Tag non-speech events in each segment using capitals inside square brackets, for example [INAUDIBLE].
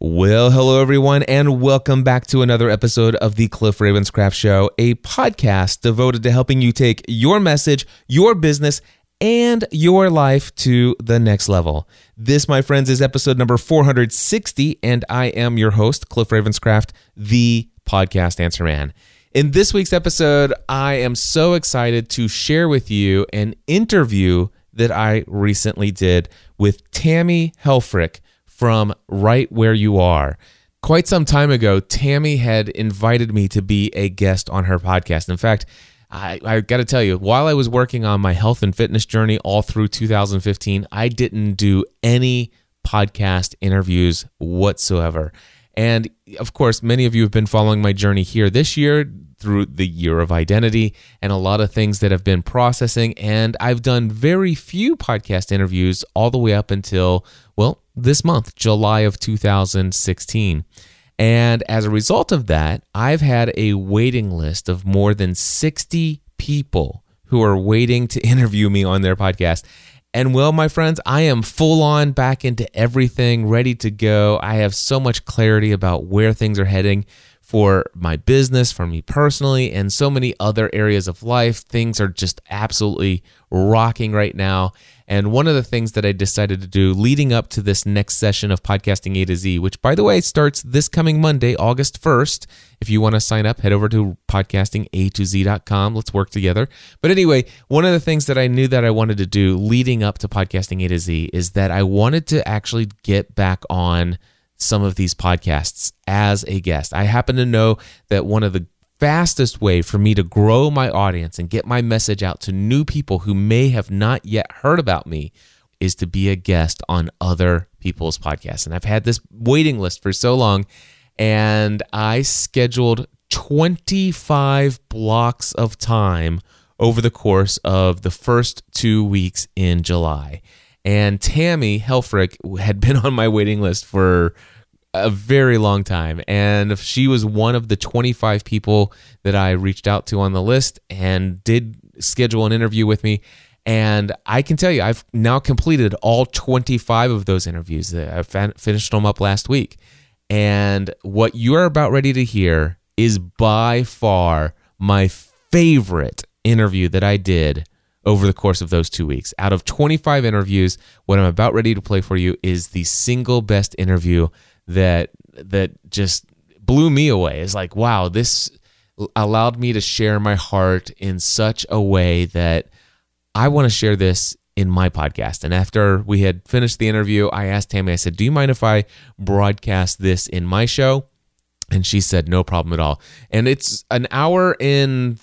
Well, hello everyone, and welcome back to another episode of the Cliff Ravenscraft Show, a podcast devoted to helping you take your message, your business, and your life to the next level. This, my friends, is episode number 460, and I am your host, Cliff Ravenscraft, the podcast answer man. In this week's episode, I am so excited to share with you an interview that I recently did with Tammy Helfrich from Right Where You Are. Quite some time ago, Tammy had invited me to be a guest on her podcast. In fact, I, I got to tell you, while I was working on my health and fitness journey all through 2015, I didn't do any podcast interviews whatsoever. And of course, many of you have been following my journey here this year through the year of identity and a lot of things that have been processing. And I've done very few podcast interviews all the way up until, well, this month, July of 2016. And as a result of that, I've had a waiting list of more than 60 people who are waiting to [LAUGHS] interview me on their podcast. And well, my friends, I am full on back into everything, ready to go. I have so much clarity about where things are heading for my business, for me personally, and so many other areas of life. Things are just absolutely rocking right now. And one of the things that I decided to do leading up to this next session of Podcasting A to Z, which by the way starts this coming Monday, August 1st. If you want to sign up, head over to podcastinga2z.com. Let's work together. But anyway, one of the things that I knew that I wanted to do leading up to Podcasting A to Z is that I wanted to actually get back on some of these podcasts as a guest. I happen to know that one of the fastest way for me to grow my audience and get my message out to new people who may have not yet heard about me is to be a guest on other people's podcasts. And I've had this waiting list for so long, and I scheduled 25 blocks of time over the course of the first two weeks in July. And Tammy Helfrich had been [LAUGHS] on my waiting list for a very long time. And she was one of the 25 people that I reached out to on the list and did schedule an interview with me. And I can tell you, I've now completed all 25 of those interviews. I finished them up last week. And what you're about ready to hear is by far my favorite interview that I did over the course of those two weeks. Out of 25 interviews, what I'm about ready to play for you is the single best interview that that just blew me away. It's like, wow, this allowed me to share my heart in such a way that I want to share this in my podcast. And after we had finished the interview, I asked Tammy, I said, Do you mind if I broadcast this in my show? And she said, No problem at all. And it's an hour in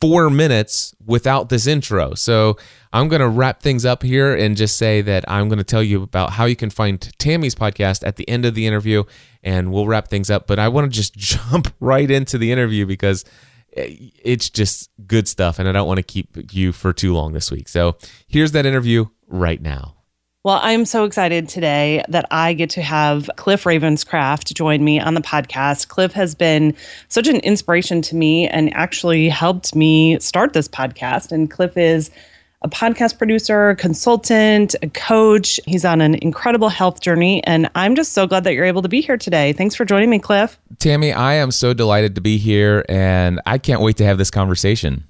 four minutes without this intro. So I'm going to wrap things up here and just say that I'm going to tell you about how you can find Tammy's podcast at the end of the interview, and we'll wrap things up. But I want to just [LAUGHS] jump right into the interview because eh, it's just good stuff, and I don't want to keep you for too long this week. So here's that interview right now. Well, I'm so excited today that I get to have Cliff Ravenscraft join me on the podcast. Cliff has been such an inspiration to me and actually helped me start this podcast. And Cliff is a podcast producer, consultant, a coach. He's on an incredible health journey. And I'm just so glad that you're able to be here today. Thanks for joining me, Cliff. Tammy, I am so delighted to be here and I can't wait to have this conversation.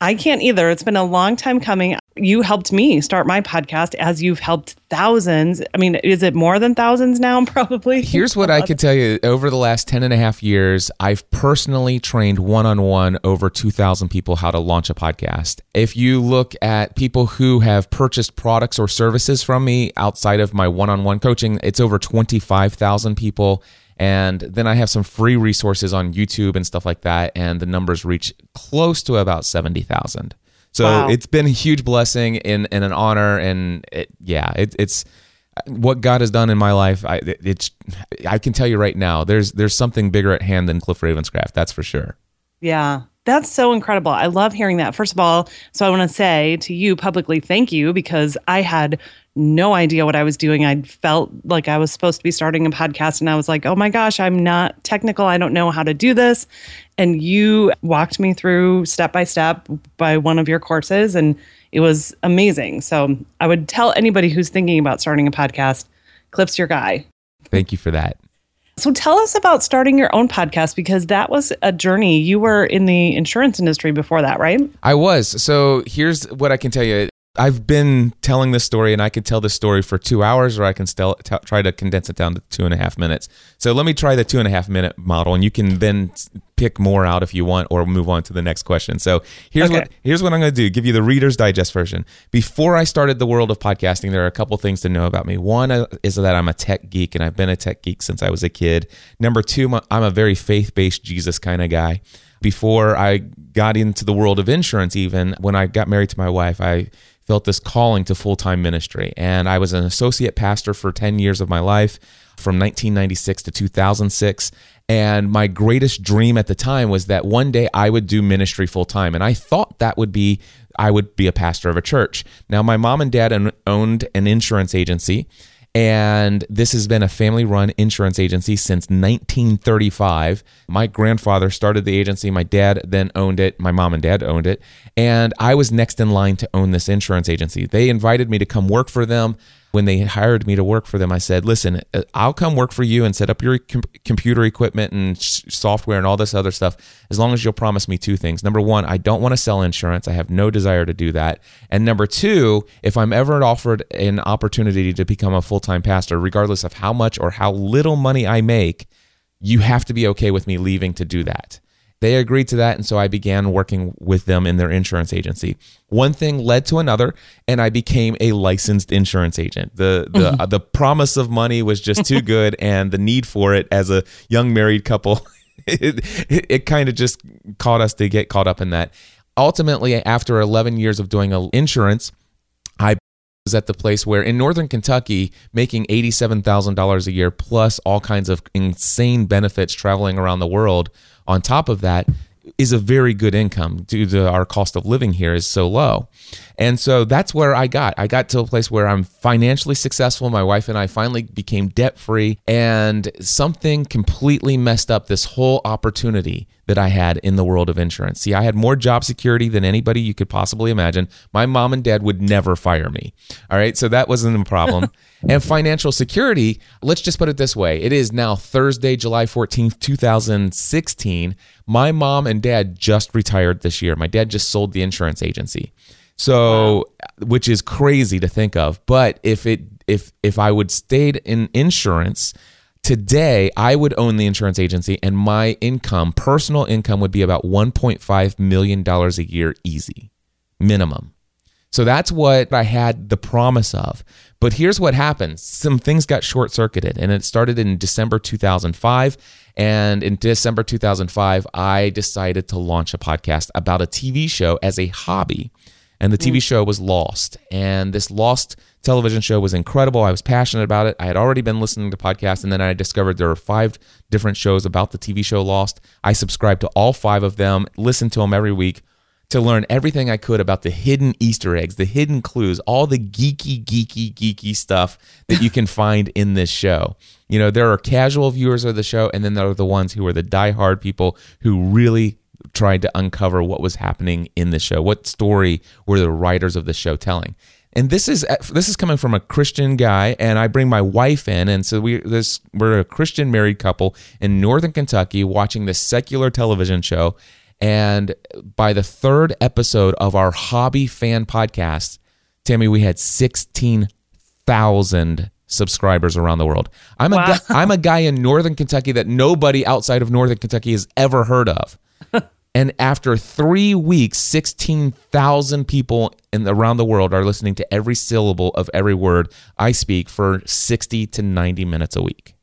I can't either. It's been a long time coming. You helped me start my podcast as you've helped thousands. I mean, is it more than thousands now? [LAUGHS] Probably. Here's what I could tell you over the last 10 and a half years, I've personally trained one on one over 2,000 people how to launch a podcast. If you look at people who have purchased products or services from me outside of my one on one coaching, it's over 25,000 people. And then I have some free resources on YouTube and stuff like that. And the numbers reach close to about 70,000. So wow. it's been a huge blessing and, and an honor. And it, yeah, it, it's what God has done in my life. I, it, it's, I can tell you right now, there's, there's something bigger at hand than Cliff Ravenscraft. That's for sure. Yeah. That's so incredible. I love hearing that. First of all, so I want to say to you publicly, thank you because I had no idea what I was doing. I felt like I was supposed to be starting a podcast and I was like, oh my gosh, I'm not technical. I don't know how to do this. And you walked me through step by step by one of your courses and it was amazing. So I would tell anybody who's thinking about starting a podcast, Cliff's your guy. Thank you for that. So tell us about starting your own podcast because that was a journey. You were in the insurance industry before that, right? I was. So here's what I can tell you. I've been telling this story, and I could tell this story for two hours, or I can still t- try to condense it down to two and a half minutes. So let me try the two and a half minute model, and you can then pick more out if you want, or move on to the next question. So here's Okay. what here's what I'm going to do: give you the Reader's Digest version. Before I started the world of podcasting, there are a couple things to know about me. One uh, is that I'm a tech geek, and I've been a tech geek since I was a kid. Number two, I'm a very faith based Jesus kind of guy. Before I got into the world of insurance, even when I got married to my wife, I felt this calling to full time ministry. And I was an associate pastor for 10 years of my life from 1996 to 2006. And my greatest dream at the time was that one day I would do ministry full time. And I thought that would be, I would be a pastor of a church. Now, my mom and dad own- owned an insurance agency. And this has been a family run insurance agency since 1935. My grandfather started the agency. My dad then owned it. My mom and dad owned it. And I was next in line to own this insurance agency. They invited me to come work for them. When they hired me to work for them, I said, listen, uh, I'll come work for you and set up your com- computer equipment and s- software and all this other stuff as long as you'll promise me two things. Number one, I don't want to sell insurance. I have no desire to do that. And number two, if I'm ever offered an opportunity to become a full time pastor, regardless of how much or how little money I make, you have to be okay with me leaving to do that. They agreed to that, and so I began working with them in their insurance agency. One thing led to another, and I became a licensed insurance agent. the the uh, The promise of money was just too [LAUGHS] good, and the need for it as a young married couple, [LAUGHS] it, it, it kind of just caught us to get caught up in that. Ultimately, after 11 years of doing insurance, I was at the place where in northern Kentucky, making $87,000 a year plus all kinds of insane benefits traveling around the world on top of that is a very good income due to our cost of living here is so low. And so that's where I got. I got to a place where I'm financially successful. My wife and I finally became debt free, and something completely messed up this whole opportunity that I had in the world of insurance. See, I had more job security than anybody you could possibly imagine. My mom and dad would never fire me. All right. So that wasn't a problem. [LAUGHS] and financial security, let's just put it this way it is now Thursday, July 14th, 2016. My mom and dad just retired this year. My dad just sold the insurance agency. So, which is crazy to think of. But if it if if I would stayed in insurance today, I would own the insurance agency, and my income, personal income, would be about 1.5 million dollars a year, easy, minimum. So that's what I had the promise of. But here's what happened some things got short circuited, and it started in December 2005. And in December 2005, I decided to launch a podcast about a TV show as a hobby. And the TV mm. show was Lost. And this Lost television show was incredible. I was passionate about it. I had already been listening to podcasts, and then I discovered there were five different shows about the TV show Lost. I subscribed to all five of them, listened to them every week to learn everything I could about the hidden Easter eggs, the hidden clues, all the geeky, geeky, geeky stuff that you [LAUGHS] can find in this show. You know, there are casual viewers of the show, and then there are the ones who are the diehard people who really tried to uncover what was happening in the show. What story were the writers of the show telling? And this is this is coming from a Christian guy, and I bring my wife in, and so we this we're a Christian married couple in Northern Kentucky watching this secular television show. And by the third episode of our hobby fan podcast, Tammy, we had 16,000 subscribers around the world. I'm a guy, I'm a guy in Northern Kentucky that nobody outside of Northern Kentucky has ever heard of. [LAUGHS] and after 3 weeks, 16,000 people in around the world are listening to every syllable of every word I speak for 60 to 90 minutes a week.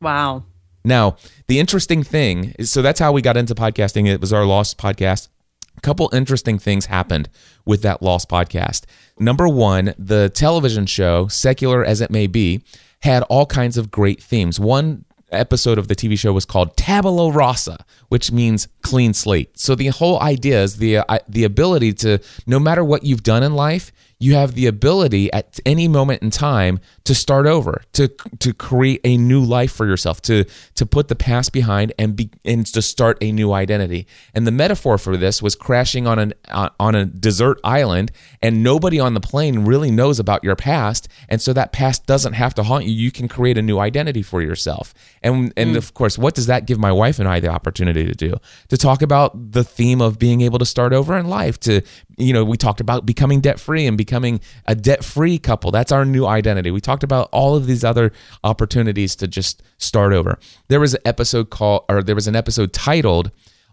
Wow. Now, the interesting thing is so that's how we got into podcasting. It was our Lost podcast. A couple interesting things happened with that Lost podcast. Number one, the television show, secular as it may be, had all kinds of great themes. One episode of the TV show was called Tabula Rasa, which means clean slate. So the whole idea is the uh, the ability to no matter what you've done in life, you have the ability at any moment in time to start over, to to create a new life for yourself, to to put the past behind and be and to start a new identity. And the metaphor for this was crashing on an uh, on a desert island, and nobody on the plane really knows about your past, and so that past doesn't have to haunt you. You can create a new identity for yourself. And and mm. of course, what does that give my wife and I the opportunity to do? To talk about the theme of being able to start over in life. To you know, we talked about becoming debt free and becoming a debt free couple. That's our new identity. We talked about all of these other opportunities to just start over. There was an episode called, or there was an episode titled,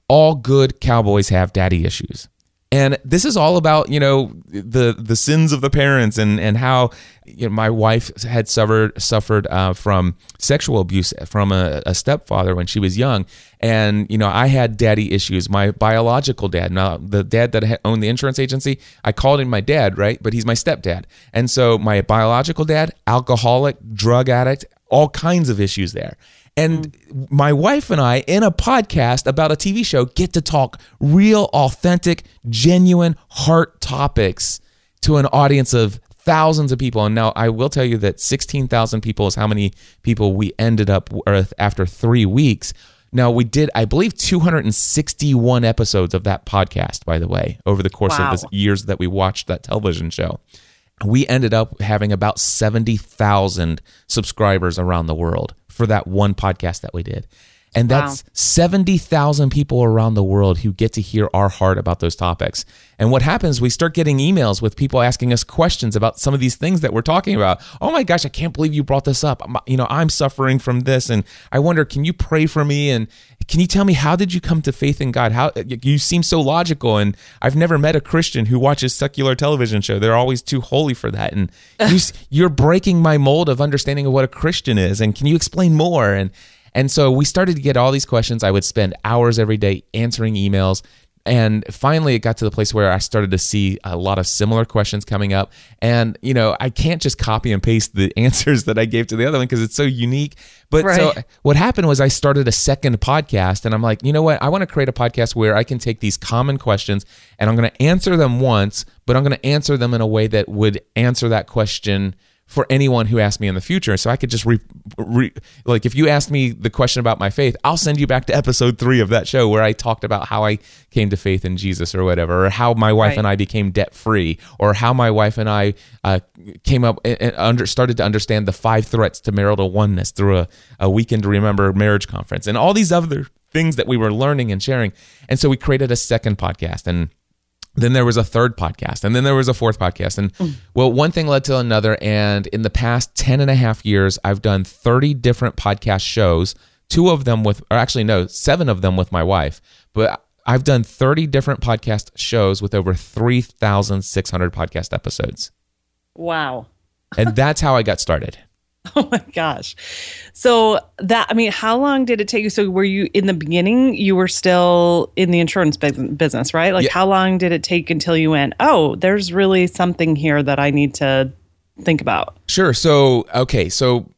All Good Cowboys Have Daddy Issues. And this is all about, you know, the the sins of the parents and and how you know, my wife had suffered suffered uh, from sexual abuse from a, a, stepfather when she was young, and you know I had daddy issues. My biological dad, now the dad that owned the insurance agency, I called him my dad, right? But he's my stepdad, and so my biological dad, alcoholic, drug addict, all kinds of issues there. And mm. my wife and I, in a podcast about a TV show, get to talk real, authentic, genuine heart topics to an audience of thousands of people. And now I will tell you that 16,000 people is how many people we ended up with after three weeks. Now, we did, I believe, 261 episodes of that podcast, by the way, over the course wow. of the years that we watched that television show. We ended up having about 70,000 subscribers around the world for that one podcast that we did. And that's wow. 70,000 people around the world who get to hear our heart about those topics. And what happens, we start getting emails with people asking us questions about some of these things that we're talking about. Oh my gosh, I can't believe you brought this up. You know, I'm suffering from this. And I wonder, can you pray for me? And can you tell me, how did you come to faith in God? How you seem so logical. And I've never met a Christian who watches secular television show. They're always too holy for that. And you, you're breaking my mold of understanding of what a Christian is. And can you explain more? And and so we started to get all these questions. I would spend hours every day answering emails. And finally, it got to the place where I started to see a lot of similar questions coming up. And, you know, I can't just copy and paste the [LAUGHS] answers that I gave to the other one because it's so unique. But right. so what happened was I started a second podcast and I'm like, you know what? I want to create a podcast where I can take these common questions and I'm going to answer them once, but I'm going to answer them in a way that would answer that question for anyone who asked me in the future. So I could just re, re, like if you asked me the question about my faith, I'll send you back to episode three of that show where I talked about how I came to faith in Jesus or whatever, or how my wife right. and I became debt free, or how my wife and I uh, came up and under, started to understand the five threats to marital oneness through a, a weekend to remember marriage conference and all these other things that we were learning and sharing. And so we created a second podcast and then there was a third podcast and then there was a fourth podcast and mm. well one thing led to another and in the past 10 and a half years i've done 30 different podcast shows two of them with or actually no seven of them with my wife but i've done 30 different podcast shows with over 3600 podcast episodes. Wow. And that's how i got started [LAUGHS] Oh my gosh. So that I mean, how long did it take you? So were you in the beginning? You were still in the insurance business, right? Like, yeah. how long did it take until you went? Oh, there's really something here that I need to think about. Sure. So okay. So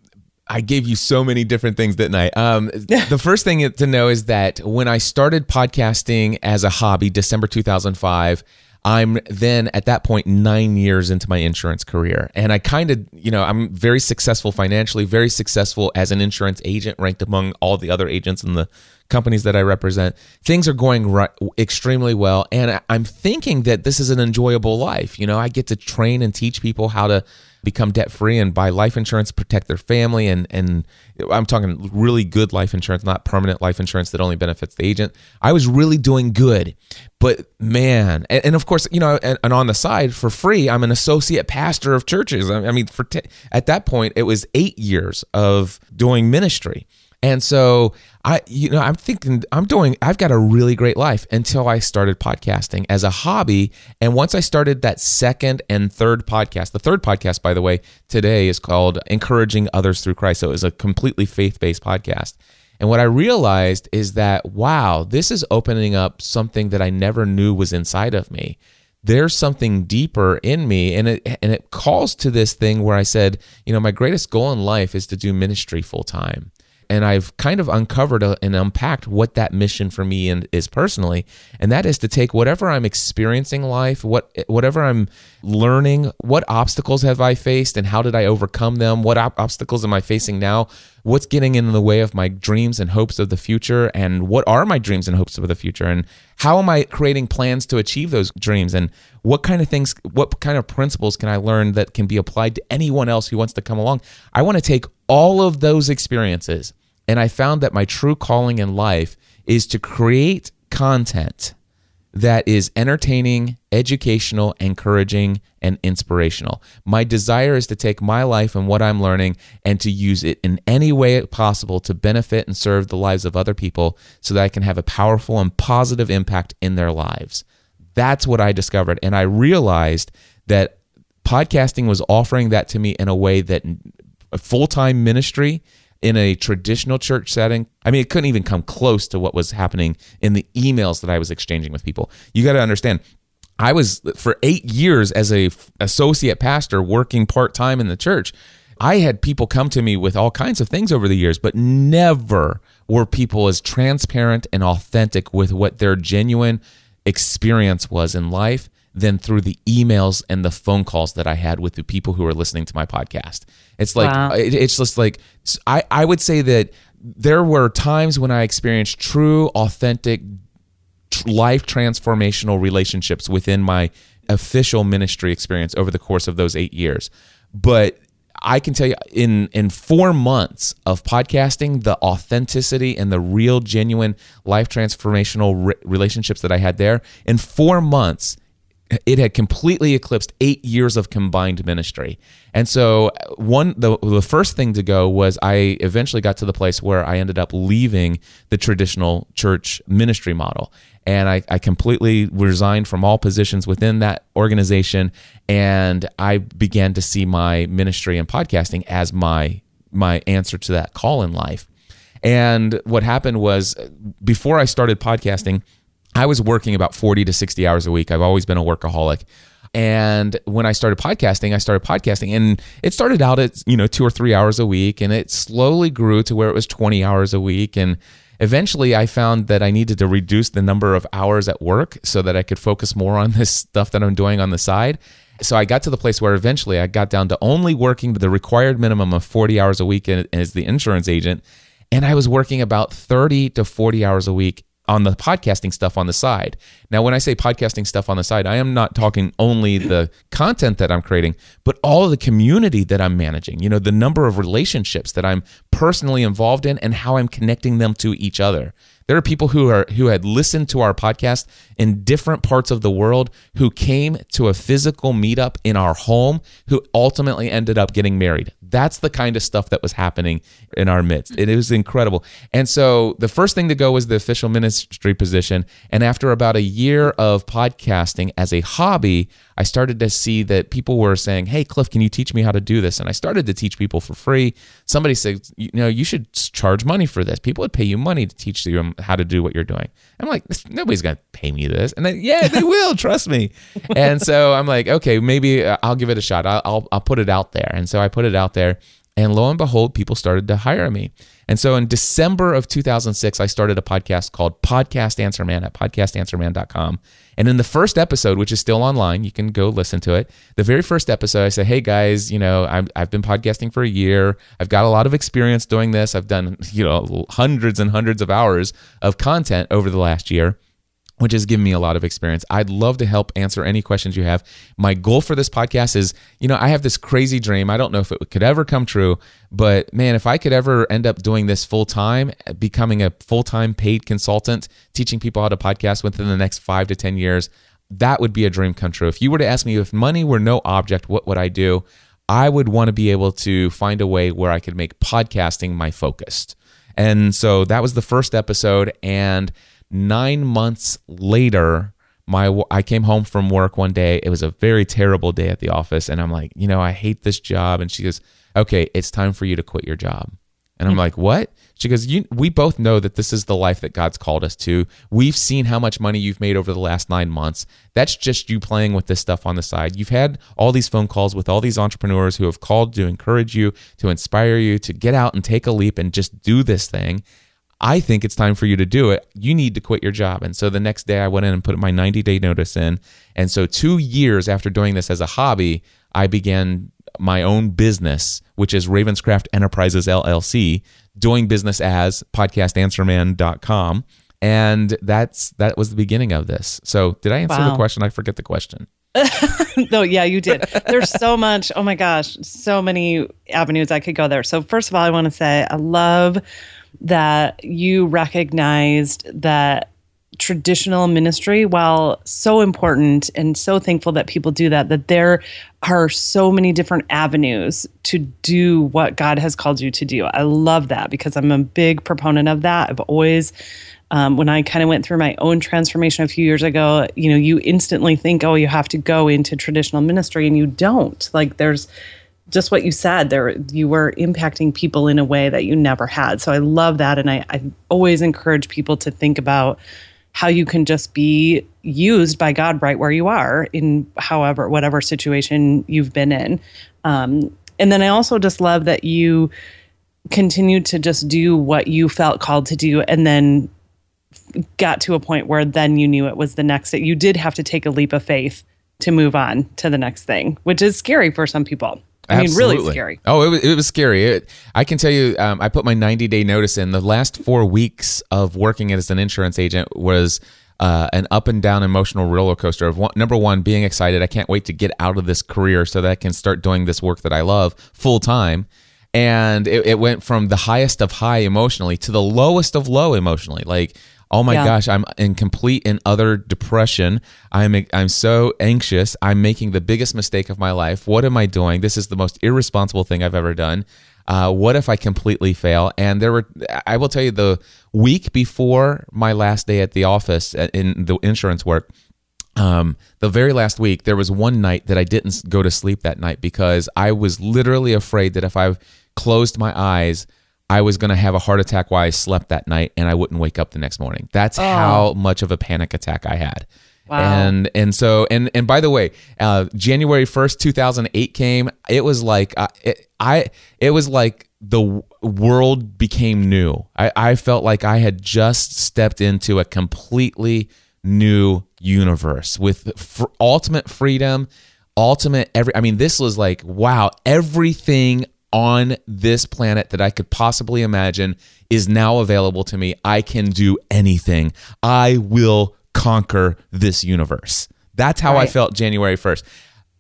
I gave you so many different things, didn't I? Um, the first thing to know is that when I started podcasting as a hobby, December 2005. I'm then at that point nine years into my insurance career. And I kind of, you know, I'm very successful financially, very successful as an insurance agent, ranked among all the other agents in the companies that I represent. Things are going right, extremely well. And I'm thinking that this is an enjoyable life. You know, I get to train and teach people how to become debt free and buy life insurance, protect their family, and and I'm talking really good life insurance, not permanent life insurance that only benefits the agent. I was really doing good, but man, and, and of course, you know, and, and, on the side for free, I'm an associate pastor of churches. I, I mean, for t- at that point, it was eight years of doing ministry. And so I, you know, I'm thinking I'm doing, I've got a really great life until I started podcasting as a hobby. And once I started that second and third podcast, the third podcast, by the way, today is called Encouraging Others Through Christ. So it was a completely faith based podcast. And what I realized is that, wow, this is opening up something that I never knew was inside of me. There's something deeper in me. And it, and it calls to this thing where I said, you know, my greatest goal in life is to do ministry full time and I've kind of uncovered a, and unpacked what that mission for me and is personally, and that is to take whatever I'm experiencing life, what whatever I'm learning, what obstacles have I faced, and how did I overcome them? What obstacles am I facing now? What's getting in the way of my dreams and hopes of the future, and what are my dreams and hopes of the future, and how am I creating plans to achieve those dreams, and what kind of things, what kind of principles can I learn that can be applied to anyone else who wants to come along? I want to take all of those experiences. And I found that my true calling in life is to create content that is entertaining, educational, encouraging, and inspirational. My desire is to take my life and what I'm learning and to use it in any way possible to benefit and serve the lives of other people so that I can have a powerful and positive impact in their lives. That's what I discovered. And I realized that podcasting was offering that to me in a way that a full time ministry in a traditional church setting. I mean, it couldn't even come close to what was happening in the emails that I was exchanging with people. You got to understand. I was for eight years as a associate pastor working part time in the church. I had people come to me with all kinds of things over the years, but never were people as transparent and authentic with what their genuine experience was in life than through the emails and the phone calls that I had with the people who were listening to my podcast. It's like wow. it, it's just like I I would say that there were times when I experienced true, authentic, life transformational relationships within my official ministry experience over the course of those eight years. But I can tell you in in 4 months of podcasting the authenticity and the real genuine life transformational re- relationships that I had there in 4 months it had completely eclipsed eight years of combined ministry. And so one the the first thing to go was I eventually got to the place where I ended up leaving the traditional church ministry model. And I, I completely resigned from all positions within that organization and I began to see my ministry and podcasting as my my answer to that call in life. And what happened was before I started podcasting, I was working about 40 to 60 hours a week. I've always been a workaholic. And when I started podcasting, I started podcasting and it started out at, you know, two or three hours a week and it slowly grew to where it was 20 hours a week. And eventually I found that I needed to reduce the number of hours at work so that I could focus more on this [LAUGHS] stuff that I'm doing on the side. So I got to the place where eventually I got down to only working the required minimum of 40 hours a week as the insurance agent. And I was working about 30 to 40 hours a week on the podcasting stuff on the side. Now, when I say podcasting stuff on the side, I am not talking only the content that I'm creating, but all the community that I'm managing, you know, the number of relationships that I'm personally involved in and how I'm connecting them to each other. There are people who are who had listened to our podcast in different parts of the world who came to a physical meetup in our home who ultimately ended up getting married. That's the kind of stuff that was happening in our midst. It was incredible. And so the first thing to go was the official ministry position. And after about a year of podcasting as a hobby, I started to see that people were saying, Hey, Cliff, can you teach me how to do this? And I started to teach people for free. Somebody said, You know, you should charge money for this. People would pay you money to teach you how to do what you're doing. I'm like, Nobody's going to pay me this. And then, yeah, they [LAUGHS] will, trust me. And so I'm like, Okay, maybe uh, I'll give it a shot. I'll, I'll, I'll put it out there. And so I put it out there. And lo and behold, people started to hire me. And so in December of 2006, I started a podcast called Podcast Answer Man at podcastanswerman.com. And in the first episode, which is still online, you can go listen to it. The very first episode, I said, hey guys, you know, i have been podcasting for a year. I've got a lot of experience doing this. I've done, you know, hundreds and hundreds of hours of content over the last year which has given me a lot of experience. I'd love to help answer any questions you have. My goal for this podcast is, you know, I have this crazy dream. I don't know if it could ever come true, but man, if I could ever end up doing this full time, becoming a full time paid consultant, teaching people how to podcast within the next five to 10 years, that would be a dream come true. If you were to ask me if money were no object, what would I do? I would want to be able to find a way where I could make podcasting my focus. And so that was the first episode. And Nine months later, my I came home from work one day. It was a very terrible day at the office, and I'm like, you know, I hate this job. And she goes, "Okay, it's time for you to quit your job." And I'm hmm. like, "What?" She goes, you, We both know that this is the life that God's called us to. We've seen how much money you've made over the last nine months. That's just you playing with this stuff on the side. You've had all these phone calls with all these entrepreneurs who have called to encourage you, to inspire you, to get out and take a leap and just do this thing. I think it's time for you to do it. You need to quit your job. And so the next day I went in and put my 90 day notice in. And so two years after doing this as a hobby, I began my own business, which is Ravenscraft Enterprises LLC, doing business as podcastanswerman.com. And that's that was the beginning of this. So did I answer wow. the question? I forget the question. [LAUGHS] no, yeah, you did. There's so much. Oh my gosh, so many avenues I could go there. So first of all, I want to say I love that you recognized that traditional ministry, while so important and so thankful that people do that, that there are so many different avenues to do what God has called you to do. I love that because I'm a big proponent of that. I've always um, when I kind of went through my own transformation a few years ago, you know, you instantly think, oh, you have to go into traditional ministry, and you don't. Like, there's just what you said there you were impacting people in a way that you never had. So i love that. And I, I always encourage people to think about how you can just be used by god right where you are in however whatever situation you've been in. Um, and then i also just love that you continued to just do what you felt called to do and then got to a point where then you knew it was the next that you did have to take a leap of faith to move on to the next thing which is scary for some people I mean, really scary. Oh, it was, it was scary. It, I can tell you, um, I put my 90 day notice in. The last four weeks of working as an insurance agent was uh, an up and down emotional roller coaster of one, number one, being excited. I can't wait to get out of this career so that I can start doing this work that I love full time. And it, it went from the highest of high emotionally to the lowest of low emotionally. Like, oh my yeah. gosh, I'm in complete and utter depression. I'm I'm so anxious. I'm making the biggest mistake of my life. What am I doing? This is the most irresponsible thing I've ever done. Uh, what if I completely fail? And there were, I will tell you, the week before my last day at the office uh, in the insurance work, um, the very last week, there was one night that I didn't go to sleep that night because I was literally afraid that if I closed my eyes, I was going to have a heart attack while I slept that night and I wouldn't wake up the next morning. That's oh. how much of a panic attack I had. Wow. And and so and and by the way, uh, January first, two thousand eight came. It was like uh, it, I it was like the world became new. I, I felt like I had just stepped into a completely new universe with f- ultimate freedom, ultimate every. I mean, this was like wow, everything on this planet that I could possibly imagine is now available to me. I can do anything. I will conquer this universe. That's how right. I felt January 1st.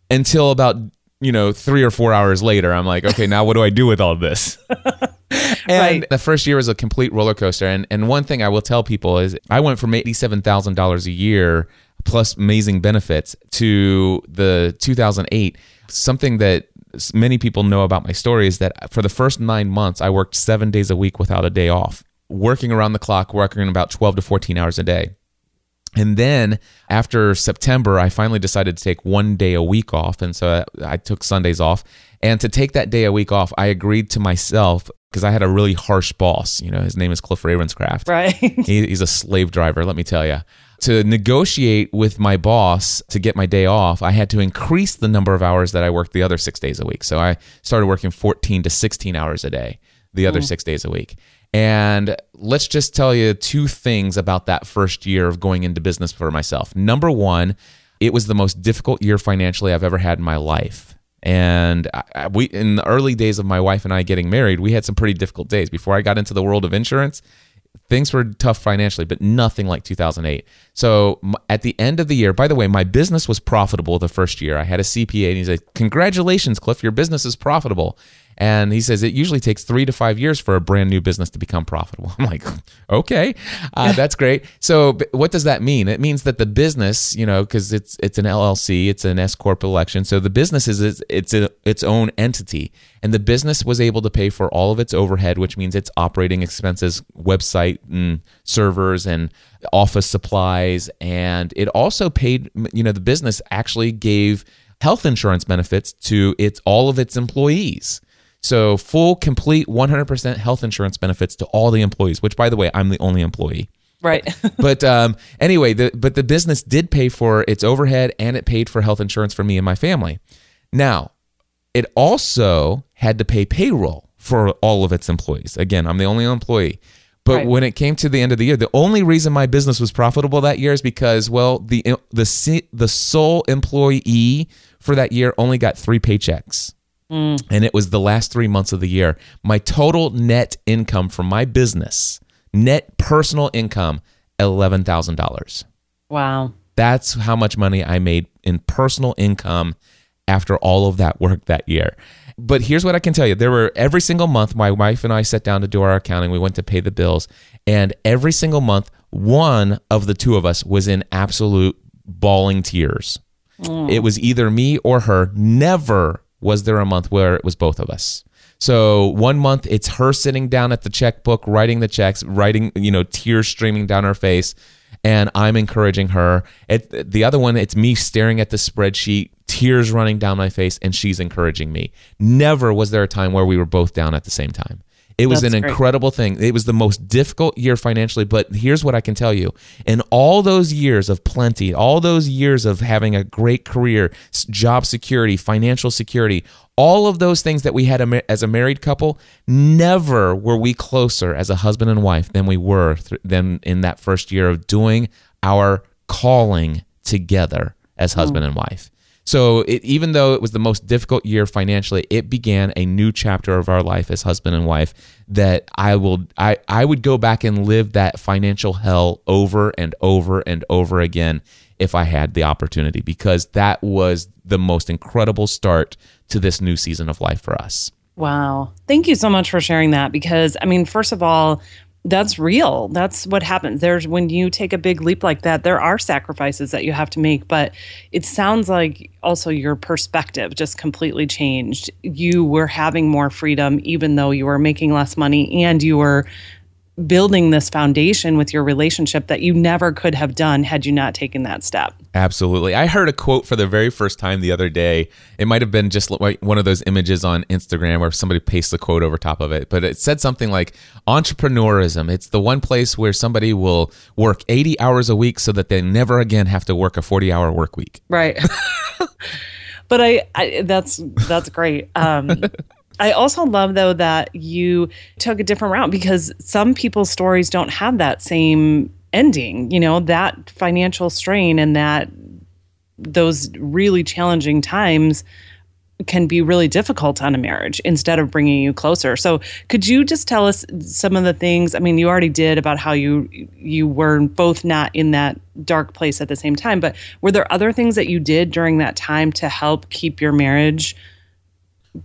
Until about, you know, three or four hours later, I'm like, okay, now what do I do with all this? [LAUGHS] and right. the first year was a complete roller coaster. And, and one thing I will tell people is I went from $87,000 a year plus amazing benefits to the 2008, something that many people know about my story is that for the first nine months, I worked seven days a week without a day off, working around the clock, working about 12 to 14 hours a day. And then after September, I finally decided to take one day a week off. And so uh, I took Sundays off. And to take that day a week off, I agreed to myself because I had a really harsh boss. You know, his name is Cliff Ravenscraft. Right. [LAUGHS] he, he's a slave driver, let me tell you to negotiate with my boss to get my day off, I had to increase the number of hours that I worked the other six days a week. So I started working 14 to 16 hours a day the other mm. six days a week. And let's just tell you two things about that first year of going into business for myself. Number one, it was the most difficult year financially I've ever had in my life. And I, we, in the early days of my wife and I getting married, we had some pretty difficult days. Before I got into the world of insurance, things were tough financially, but nothing like 2008. So at the end of the year, by the way, my business was profitable the first year. I had a CPA and he said, Congratulations, Cliff, your business is profitable. And he says it usually takes three to five years for a brand new business to become profitable. [LAUGHS] I'm like, okay, uh, that's great. So what does that mean? It means that the business, you know, because it's it's an LLC, it's an S corp election. So the business is it's, it's a, its own entity, and the business was able to pay for all of its overhead, which means its operating expenses, website and servers and office supplies, and it also paid. You know, the business actually gave health insurance benefits to its all of its employees. So full, complete, 100% health insurance benefits to all the employees. Which, by the way, I'm the only employee. Right. [LAUGHS] but um, anyway, the, but the business did pay for its overhead and it paid for health insurance for me and my family. Now, it also had to pay payroll for all of its employees. Again, I'm the only employee. But Right. when it came to the end of the year, the only reason my business was profitable that year is because, well, the the the sole employee for that year only got three paychecks, Mm. and it was the last three months of the year. My total net income from my business, net personal income, eleven thousand dollars. wow. That's how much money I made in personal income after all of that work that year. But here's what I can tell you. There were every single month my wife and I sat down to do our accounting. We went to pay the bills, and every single month one of the two of us was in absolute bawling tears. Mm. It was either me or her. Never was there a month where it was both of us. So one month it's her sitting down at the checkbook, writing the checks, writing, you know, tears streaming down her face, and I'm encouraging her. It, the other one, it's me staring at the spreadsheet, tears running down my face, and she's encouraging me. Never was there a time where we were both down at the same time. It was That's an great. incredible thing. It was the most difficult year financially, but here's what I can tell you. In all those years of plenty, all those years of having a great career, job security, financial security, all of those things that we had as a married couple, never were we closer as a husband and wife than we were th- than in that first year of doing our calling together as husband hmm. and wife. So it, even though it was the most difficult year financially, it began a new chapter of our life as husband and wife that I will I, I would go back and live that financial hell over and over and over again if I had the opportunity because that was the most incredible start to this new season of life for us. Wow. Thank you so much for sharing that because, I mean, first of all, that's real. That's what happens. There's when you take a big leap like that, there are sacrifices that you have to make, but it sounds like also your perspective just completely changed. You were having more freedom, even though you were making less money, and you were building this foundation with your relationship that you never could have done had you not taken that step. Absolutely. I heard a quote for the very first time the other day. It might have been just like one of those images on Instagram where somebody pastes a quote over top of it, but it said something like entrepreneurism. It's the one place where somebody will work 80 hours a week so that they never again have to work a 40 hour work week. Right. [LAUGHS] but I, I that's that's great. Um [LAUGHS] I also love though that you took a different route because some people's stories don't have that same ending, you know, that financial strain and that those really challenging times can be really difficult on a marriage instead of bringing you closer. So, could you just tell us some of the things? I mean, you already did about how you you were both not in that dark place at the same time, but were there other things that you did during that time to help keep your marriage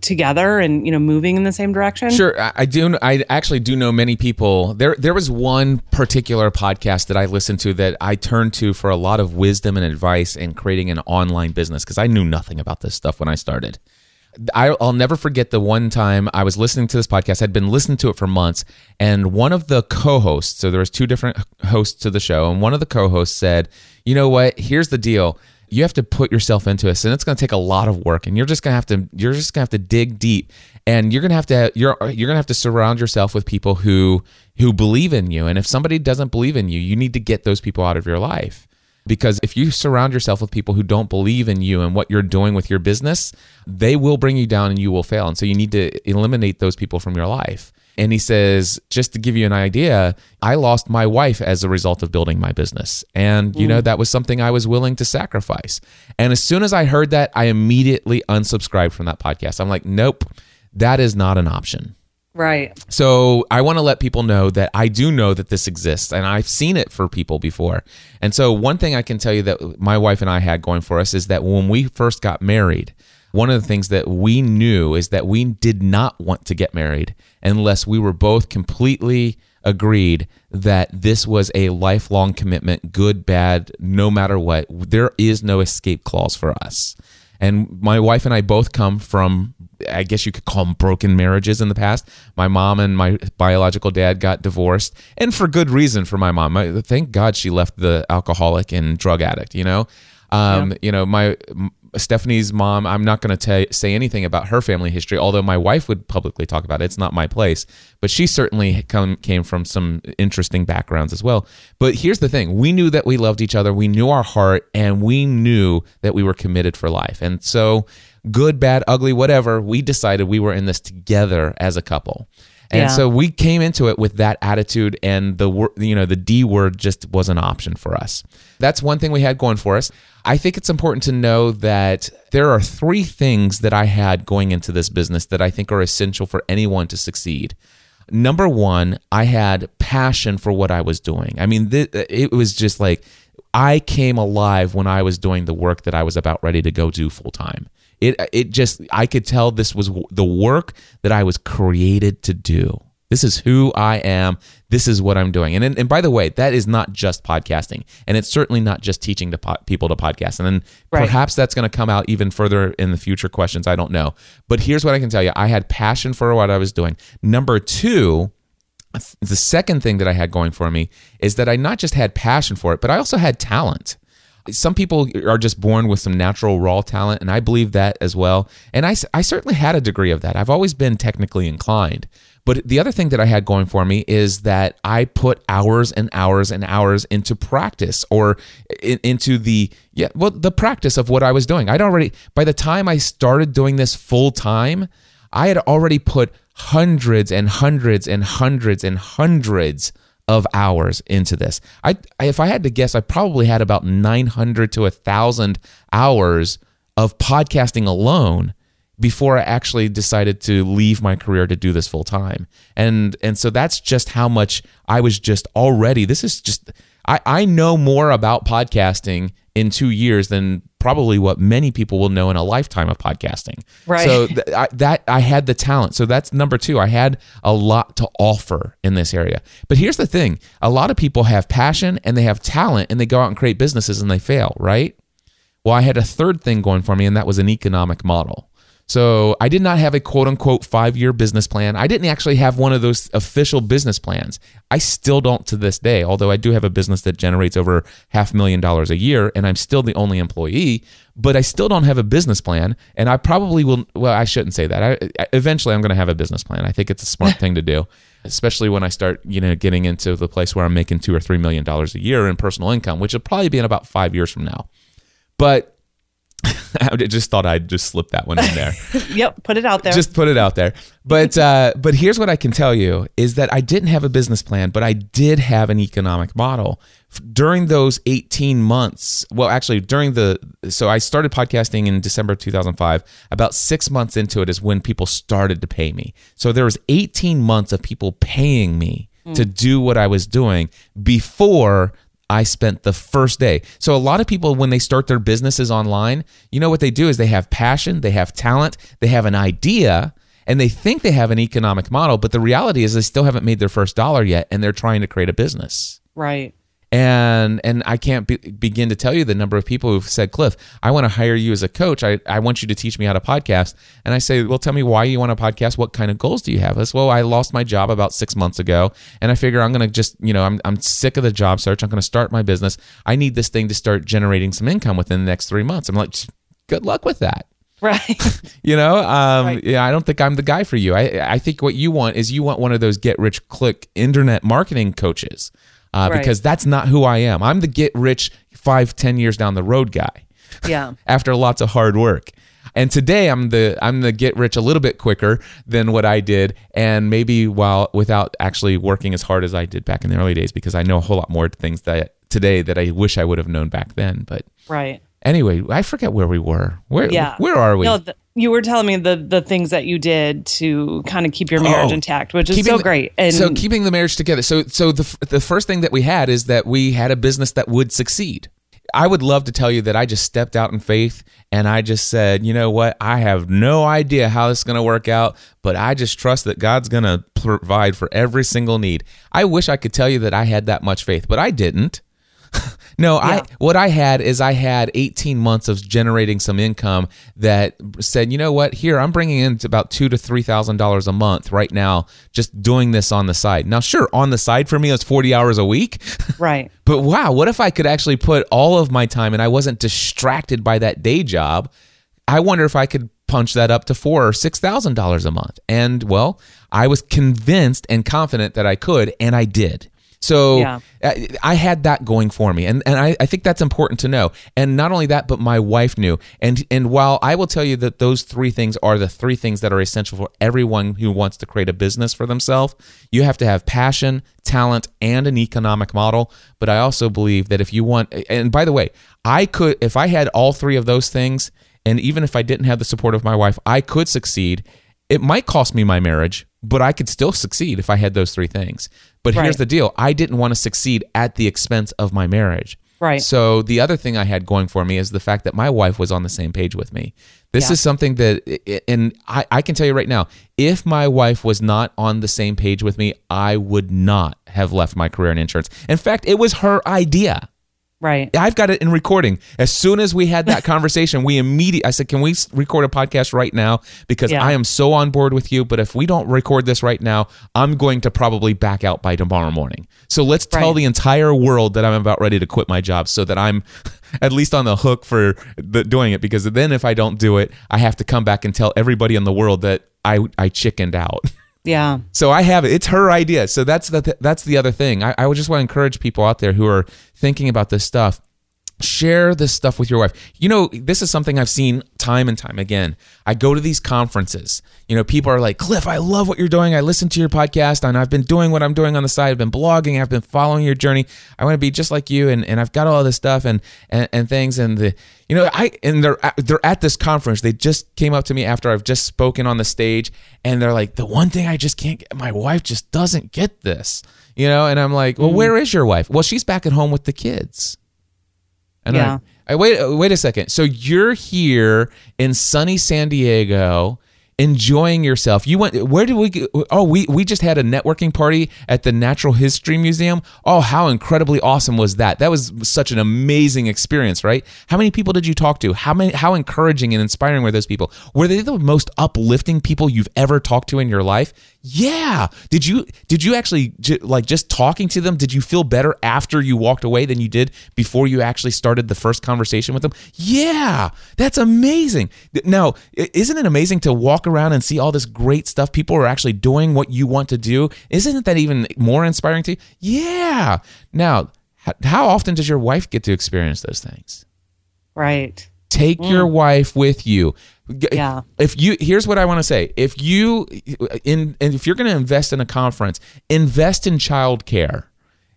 together and you know moving in the same direction? Sure, I, do. I actually do know many people. There, there was one particular podcast that I listened to that I turned to for a lot of wisdom and advice in creating an online business because I knew nothing about this stuff when I started. I, I'll never forget the one time I was listening to this podcast. I'd been listening to it for months, and one of the co-hosts. So there was two different hosts to the show, and one of the co-hosts said, "You know what? Here's the deal." You have to put yourself into this and it's going to take a lot of work and you're just going to have to you're just going to have to dig deep and you're going to have to you're you're going to have to surround yourself with people who who believe in you and if somebody doesn't believe in you you need to get those people out of your life. Because if you surround yourself with people who don't believe in you and what you're doing with your business they will bring you down and you will fail and so you need to eliminate those people from your life and he says, just to give you an idea, I lost my wife as a result of building my business. And, you know, mm. that was something I was willing to sacrifice. And as soon as I heard that, I immediately unsubscribed from that podcast. I'm like, nope, that is not an option. Right. So I want to let people know that I do know that this exists and I've seen it for people before. And so one thing I can tell you that my wife and I had going for us is that when we first got married, one of the things that we knew is that we did not want to get married unless we were both completely agreed that this was a lifelong commitment, good, bad, no matter what. There is no escape clause for us. And my wife and I both come from, I guess you could call them broken marriages in the past. My mom and my biological dad got divorced, and for good reason for my mom. I, thank God she left the alcoholic and drug addict, you know? Um, You know, my Stephanie's mom, I'm not going to say anything about her family history, although my wife would publicly talk about it. It's not my place. But she certainly come, came from some interesting backgrounds as well. But here's the thing we knew that we loved each other, we knew our heart, and we knew that we were committed for life. And so, good, bad, ugly, whatever, we decided we were in this together as a couple. And yeah. so we came into it with that attitude, and the word, you know, the D word just was an option for us. That's one thing we had going for us. I think it's important to know that there are three things that I had going into this business that I think are essential for anyone to succeed. Number one, I had passion for what I was doing. I mean, th- it was just like I came alive when I was doing the work that I was about ready to go do full time. It it just I could tell this was the work that I was created to do. This is who I am. This is what I'm doing. And and by the way, that is not just podcasting, and it's certainly not just teaching to po- people to podcast. And then right. perhaps that's going to come out even further in the future questions. I don't know. But here's what I can tell you: I had passion for what I was doing. Number two. The second thing that I had going for me is that I not just had passion for it, but I also had talent some people are just born with some natural raw talent, and I believe that as well. And I, I certainly had a degree of that. I've always been technically inclined. But the other thing that I had going for me is that I put hours and hours and hours into practice or in, into the yeah, well, the practice of what I was doing. I'd already by the time I started doing this full time, I had already put hundreds and hundreds and hundreds and hundreds of hours into this. I if I had to guess, I probably had about 900 to 1000 hours of podcasting alone before I actually decided to leave my career to do this full time. And and so that's just how much I was just already this is just I, I know more about podcasting in two years than probably what many people will know in a lifetime of podcasting. Right. So th- I, that I had the talent. So that's number two. I had a lot to offer in this area. But here's the thing: a lot of people have passion and they have talent, and they go out and create businesses and they fail. Right. Well, I had a third thing going for me, and that was an economic model. So I did not have a quote unquote five year business plan. I didn't actually have one of those official business plans. I still don't to this day, although I do have a business that generates over half a million dollars a year and I'm still the only employee, but I still don't have a business plan. And I probably will, well, I shouldn't say that. I, eventually I'm going to have a business plan. I think it's a smart thing to do, [LAUGHS] especially when I start, you know, getting into the place where I'm making two or three million dollars a year in personal income, which will probably be in about five years from now. But [LAUGHS] I just thought I'd just slip that one in there. [LAUGHS] yep, put it out there. Just put it out there. But uh, but here's what I can tell you is that I didn't have a business plan, but I did have an economic model during those 18 months. Well, actually, during the so I started podcasting in December 2005. About six months into it is when people started to pay me. So there was 18 months of people paying me mm. to do what I was doing before I spent the first day. So a lot of people when they start their businesses online, you know what they do is they have passion, they have talent, they have an idea, and they think they have an economic model, but the reality is they still haven't made their first dollar yet and they're trying to create a business. Right and and I can't be, begin to tell you the number of people who've said, Cliff, I want to hire you as a coach. I, I want you to teach me how to podcast. And I say, well, tell me why you want a podcast. What kind of goals do you have? I say, well, I lost my job about six months ago, and I figure I'm going to just, you know, I'm I'm sick of the job search. I'm going to start my business. I need this thing to start generating some income within the next three months. I'm like, good luck with that. Right. [LAUGHS] you know, um, right. yeah, I don't think I'm the guy for you. I, I think what you want is you want one of those get rich quick internet marketing coaches uh, right. because that's not who I am. I'm the get rich five, ten years down the road guy. [LAUGHS] Yeah. after lots of hard work. And today I'm the I'm the get rich a little bit quicker than what I did, and maybe while without actually working as hard as I did back in the early days, because I know a whole lot more things that today that I wish I would have known back then. But right. Anyway, I forget where we were. Where yeah. where are we? No, the, you were telling me the the things that you did to kind of keep your marriage oh, intact, which is so the, great. And so keeping the marriage together. So so the the first thing that we had is that we had a business that would succeed. I would love to tell you that I just stepped out in faith and I just said, you know what? I have no idea how this is going to work out, but I just trust that God's going to provide for every single need. I wish I could tell you that I had that much faith, but I didn't. [LAUGHS] No, I what I had is I had 18 months of generating some income that said, you know what, here I'm bringing in about two to three thousand dollars a month right now, just doing this on the side. Now, sure, on the side for me is 40 hours a week, [LAUGHS] Right. but wow, what if I could actually put all of my time and I wasn't distracted by that day job? I wonder if I could punch that up to four or six thousand dollars a month. And well, I was convinced and confident that I could, and I did. So Yeah. I, I had that going for me, and and I, I think that's important to know. And not only that, but my wife knew. And and while I will tell you that those three things are the three things that are essential for everyone who wants to create a business for themselves, you have to have passion, talent, and an economic model. But I also believe that if you want, and by the way, I could if I had all three of those things, and even if I didn't have the support of my wife, I could succeed. It might cost me my marriage, but I could still succeed if I had those three things. But here's the deal I didn't want to succeed at the expense of my marriage. Right. So the other thing I had going for me is the fact that my wife was on the same page with me. This Yeah. is something that, and I, I can tell you right now, if my wife was not on the same page with me, I would not have left my career in insurance. In fact, it was her idea. Right. I've got it in recording. As soon as we had that [LAUGHS] conversation, we immediately I said, "Can we record a podcast right now because Yeah. I am so on board with you, but if we don't record this right now, I'm going to probably back out by tomorrow morning." So let's tell Right. the entire world that I'm about ready to quit my job so that I'm [LAUGHS] at least on the hook for the, doing it because then if I don't do it, I have to come back and tell everybody in the world that I I chickened out. [LAUGHS] Yeah. So I have it. It's her idea. So that's the that's the other thing. I, I just want to encourage people out there who are thinking about this stuff. Share this stuff with your wife. You know, this is something I've seen time and time again. I go to these conferences. You know, people are like, Cliff, I love what you're doing. I listen to your podcast and I've been doing what I'm doing on the side. I've been blogging. I've been following your journey. I want to be just like you. And, and I've got all this stuff and, and, and things. And the, you know, I, and they're, they're at this conference. They just came up to me after I've just spoken on the stage and they're like, the one thing I just can't get, my wife just doesn't get this, you know? And I'm like, well, mm. where is your wife? Well, she's back at home with the kids. And Yeah. I, I wait wait a second. So you're here in sunny San Diego enjoying yourself. You went where did we? Oh, we we just had a networking party at the Natural History Museum. Oh, how incredibly awesome was that? That was such an amazing experience, right? How many people did you talk to? How many how encouraging and inspiring were those people? Were they the most uplifting people you've ever talked to in your life? Yeah. Did you did you actually like just talking to them? Did you feel better after you walked away than you did before you actually started the first conversation with them? Yeah. That's amazing. Now, isn't it amazing to walk around and see all this great stuff people are actually doing what you want to do? Isn't that even more inspiring to you? Yeah. Now, how often does your wife get to experience those things? Right. Take mm. your wife with you. Yeah. If you here's what I want to say. If you in and if you're going to invest in a conference, invest in childcare.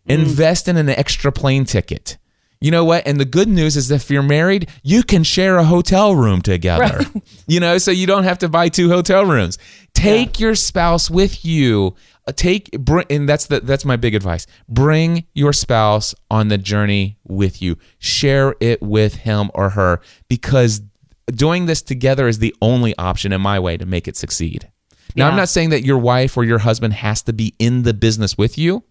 Mm. Invest in an extra plane ticket. You know what? And the good news is if you're married, you can share a hotel room together. [LAUGHS] You know, so you don't have to buy two hotel rooms. Take your spouse with you. Uh, Take bring, and that's the that's my big advice. Bring your spouse on the journey with you. Share it with him or her because doing this together is the only option in my way to make it succeed. Now, I'm not saying that your wife or your husband has to be in the business with you,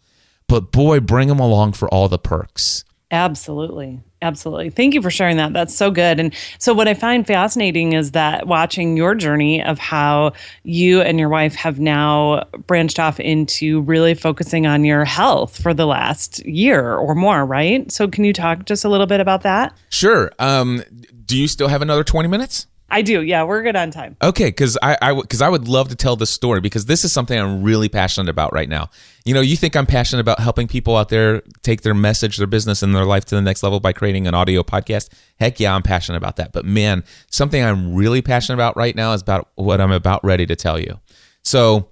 but boy, bring them along for all the perks. Absolutely. Absolutely. Thank you for sharing that. That's so good. And so, what I find fascinating is that watching your journey of how you and your wife have now branched off into really focusing on your health for the last year or more, right? So, can you talk just a little bit about that? Sure. Um, do you still have another 20 minutes? I do. Yeah, we're good on time. Okay, because I, I because I would love to tell this story because this is something I'm really passionate about right now. You know, you think I'm passionate about helping people out there take their message, their business, and their life to the next level by creating an audio podcast. Heck yeah, I'm passionate about that. But man, something I'm really passionate about right now is about what I'm about ready to tell you. So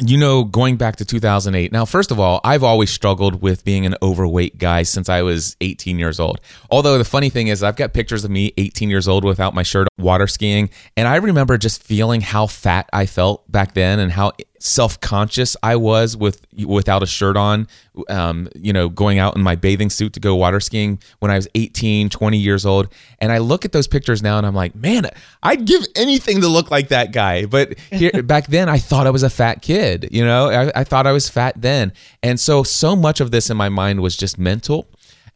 you know, going back to 2008. Now, first of all, I've always struggled with being an overweight guy since I was 18 years old. Although the funny thing is, I've got pictures of me 18 years old without my shirt, water skiing, and I remember just feeling how fat I felt back then and how self-conscious I was with without a shirt on. Um, you know, going out in my bathing suit to go water skiing when I was 18, 20 years old, and I look at those pictures now and I'm like, man, I'd give anything to look like that guy. But here, [LAUGHS] back then, I thought I was a fat kid. You know, I, I thought I was fat then, and so so much of this in my mind was just mental.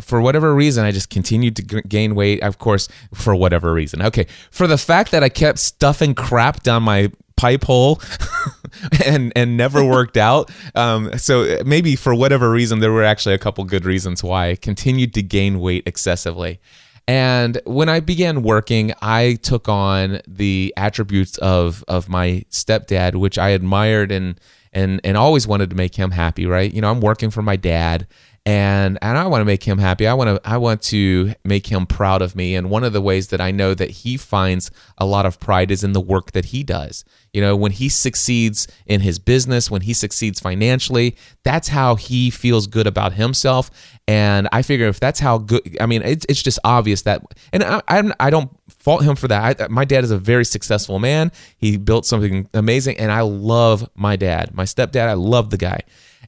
For whatever reason, I just continued to g- gain weight. Of course, for whatever reason. Okay, for the fact that I kept stuffing crap down my pipe hole [LAUGHS] and and never [LAUGHS] worked out. Um, so maybe for whatever reason, there were actually a couple good reasons why I continued to gain weight excessively. And when I began working, I took on the attributes of of my stepdad, which I admired and and and always wanted to make him happy. Right? You know, I'm working for my dad, and and I want to make him happy. I want to I want to make him proud of me. And one of the ways that I know that he finds a lot of pride is in the work that he does. You know, when he succeeds in his business, when he succeeds financially, that's how he feels good about himself. And I figure if that's how good, I mean, it's, it's just obvious that, and I, I, I don't fault him for that. I, my dad is a very successful man. He built something amazing, and I love my dad, my stepdad. I love the guy.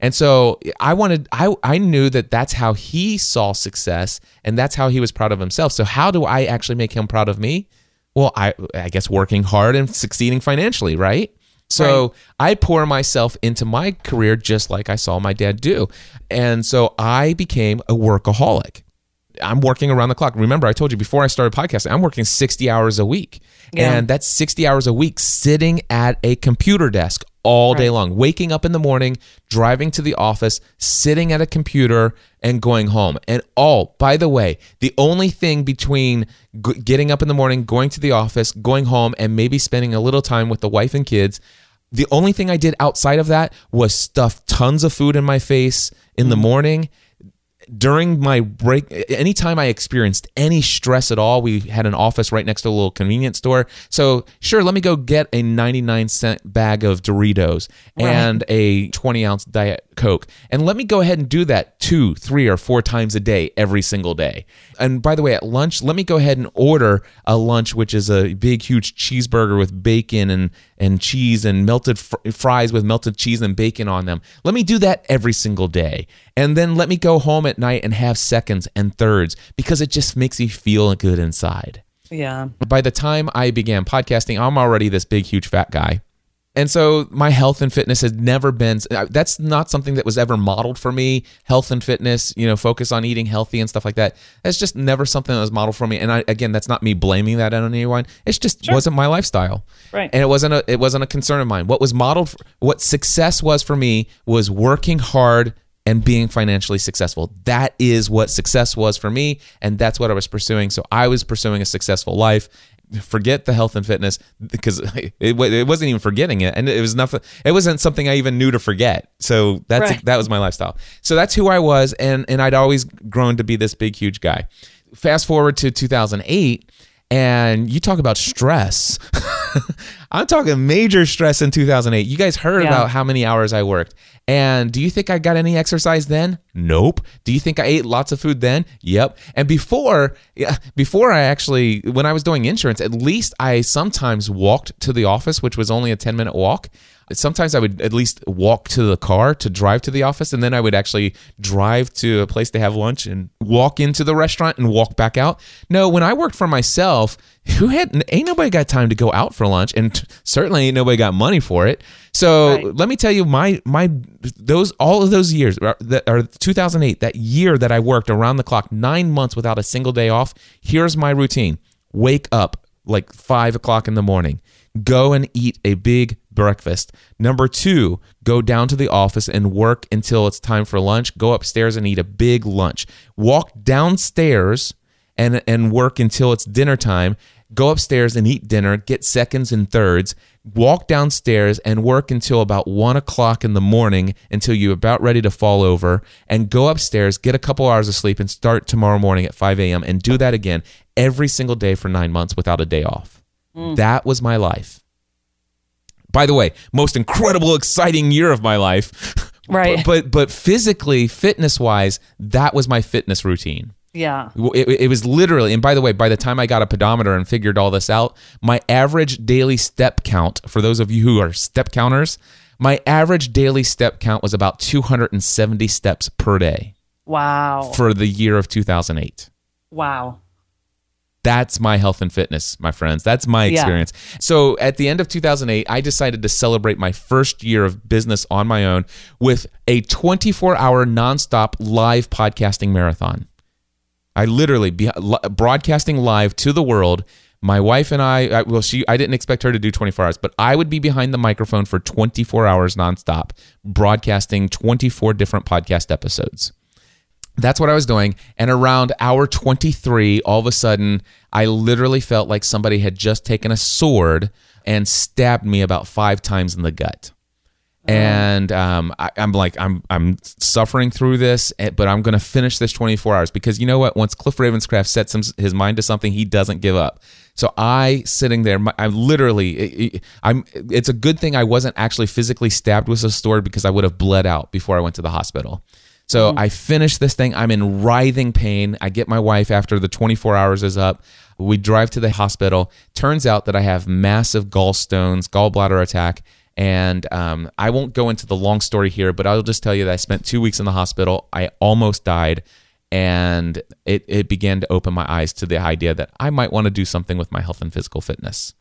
And so I wanted, I, I knew that that's how he saw success and that's how he was proud of himself. So, how do I actually make him proud of me? Well, I, I guess working hard and succeeding financially, right? So right. I pour myself into my career just like I saw my dad do. And so I became a workaholic. I'm working around the clock. Remember, I told you before I started podcasting, I'm working 60 hours a week. Yeah. And that's 60 hours a week sitting at a computer desk all day long, waking up in the morning, driving to the office, sitting at a computer, and going home. And all, by the way, the only thing between g- getting up in the morning, going to the office, going home, and maybe spending a little time with the wife and kids, the only thing I did outside of that was stuff tons of food in my face in the mm. morning during my break anytime i experienced any stress at all we had an office right next to a little convenience store. So sure let me go get a 99 cent bag of doritos right. and a 20 ounce diet coke. And let me go ahead and do that two three or four times a day every single day. And by the way at lunch let me go ahead and order a lunch which is a big huge cheeseburger with bacon and and cheese and melted fr- fries with melted cheese and bacon on them. Let me do that every single day. And then let me go home at night and have seconds and thirds because it just makes me feel good inside. Yeah. By the time I began podcasting, I'm already this big, huge fat guy. And so my health and fitness has never been uh, that's not something that was ever modeled for me. Health and fitness, you know, focus on eating healthy and stuff like that. That's just never something that was modeled for me. And I again, that's not me blaming that on anyone. It's just sure. wasn't my lifestyle. Right. And it wasn't a it wasn't a concern of mine. What was modeled for, what success was for me was working hard and being financially successful. That is what success was for me, and that's what I was pursuing. So I was pursuing a successful life. Forget the health and fitness because [LAUGHS] it, it wasn't even forgetting it, and it was nothing. It wasn't something I even knew to forget. So that's right. that was my lifestyle. So that's who I was, and and I'd always grown to be this big, huge guy. Fast forward to 2008, and you talk about stress. [LAUGHS] [LAUGHS] I'm talking major stress in 2008. You guys heard yeah. about how many hours I worked. And do you think I got any exercise then? Nope. Do you think I ate lots of food then? Yep. And before yeah, before I actually when I was doing insurance, at least I sometimes walked to the office, which was only a 10-minute walk sometimes I would at least walk to the car to drive to the office, and then I would actually drive to a place to have lunch and walk into the restaurant and walk back out. No, when I worked for myself, [LAUGHS] who had ain't nobody got time to go out for lunch, and certainly ain't nobody got money for it. So right. let me tell you, my my those all of those years uh, that are 2008, that year that I worked around the clock, nine months without a single day off. Here's my routine: wake up like five o'clock in the morning go and eat a big breakfast. Number two, go down to the office and work until it's time for lunch. Go upstairs and eat a big lunch. Walk downstairs and, and work until it's dinner time. Go upstairs and eat dinner, get seconds and thirds. Walk downstairs and work until about one o'clock in the morning until you're about ready to fall over. And go upstairs, get a couple hours of sleep, and start tomorrow morning at 5 a.m. and do that again every single day for nine months without a day off. Mm. That was my life. By the way, most incredible, exciting year of my life. [LAUGHS] Right. but, but, but physically, fitness wise, that was my fitness routine. Yeah. It, it, was literally, and by the way, by the time I got a pedometer and figured all this out, my average daily step count, for those of you who are step counters, my average daily step count was about 270 steps per day. Wow. For the year of 2008. Wow. That's my health and fitness, my friends. That's my experience. Yeah. So at the end of 2008, I decided to celebrate my first year of business on my own with a 24 hour nonstop live podcasting marathon. I literally be, broadcasting live to the world. My wife and I, I, well, she, I didn't expect her to do 24 hours, but I would be behind the microphone for 24 hours nonstop, broadcasting 24 different podcast episodes. That's what I was doing. And around hour 23, all of a sudden, I literally felt like somebody had just taken a sword and stabbed me about five times in the gut. And um, I, am like, I'm I'm suffering through this, eh, but I'm going to finish this 24 hours because you know what? Once Cliff Ravenscraft sets his mind to something, he doesn't give up. So I sitting there, I'm literally, I'm. It's a good thing I wasn't actually physically stabbed with a sword because I would have bled out before I went to the hospital. So mm-hmm. I finish this thing. I'm in writhing pain. I get my wife after the 24 hours is up. We drive to the hospital. Turns out that I have massive gallstones, gallbladder attack. And um, I won't go into the long story here, but I'll just tell you that I spent two weeks in the hospital. I almost died. And it, it began to open my eyes to the idea that I might want to do something with my health and physical fitness.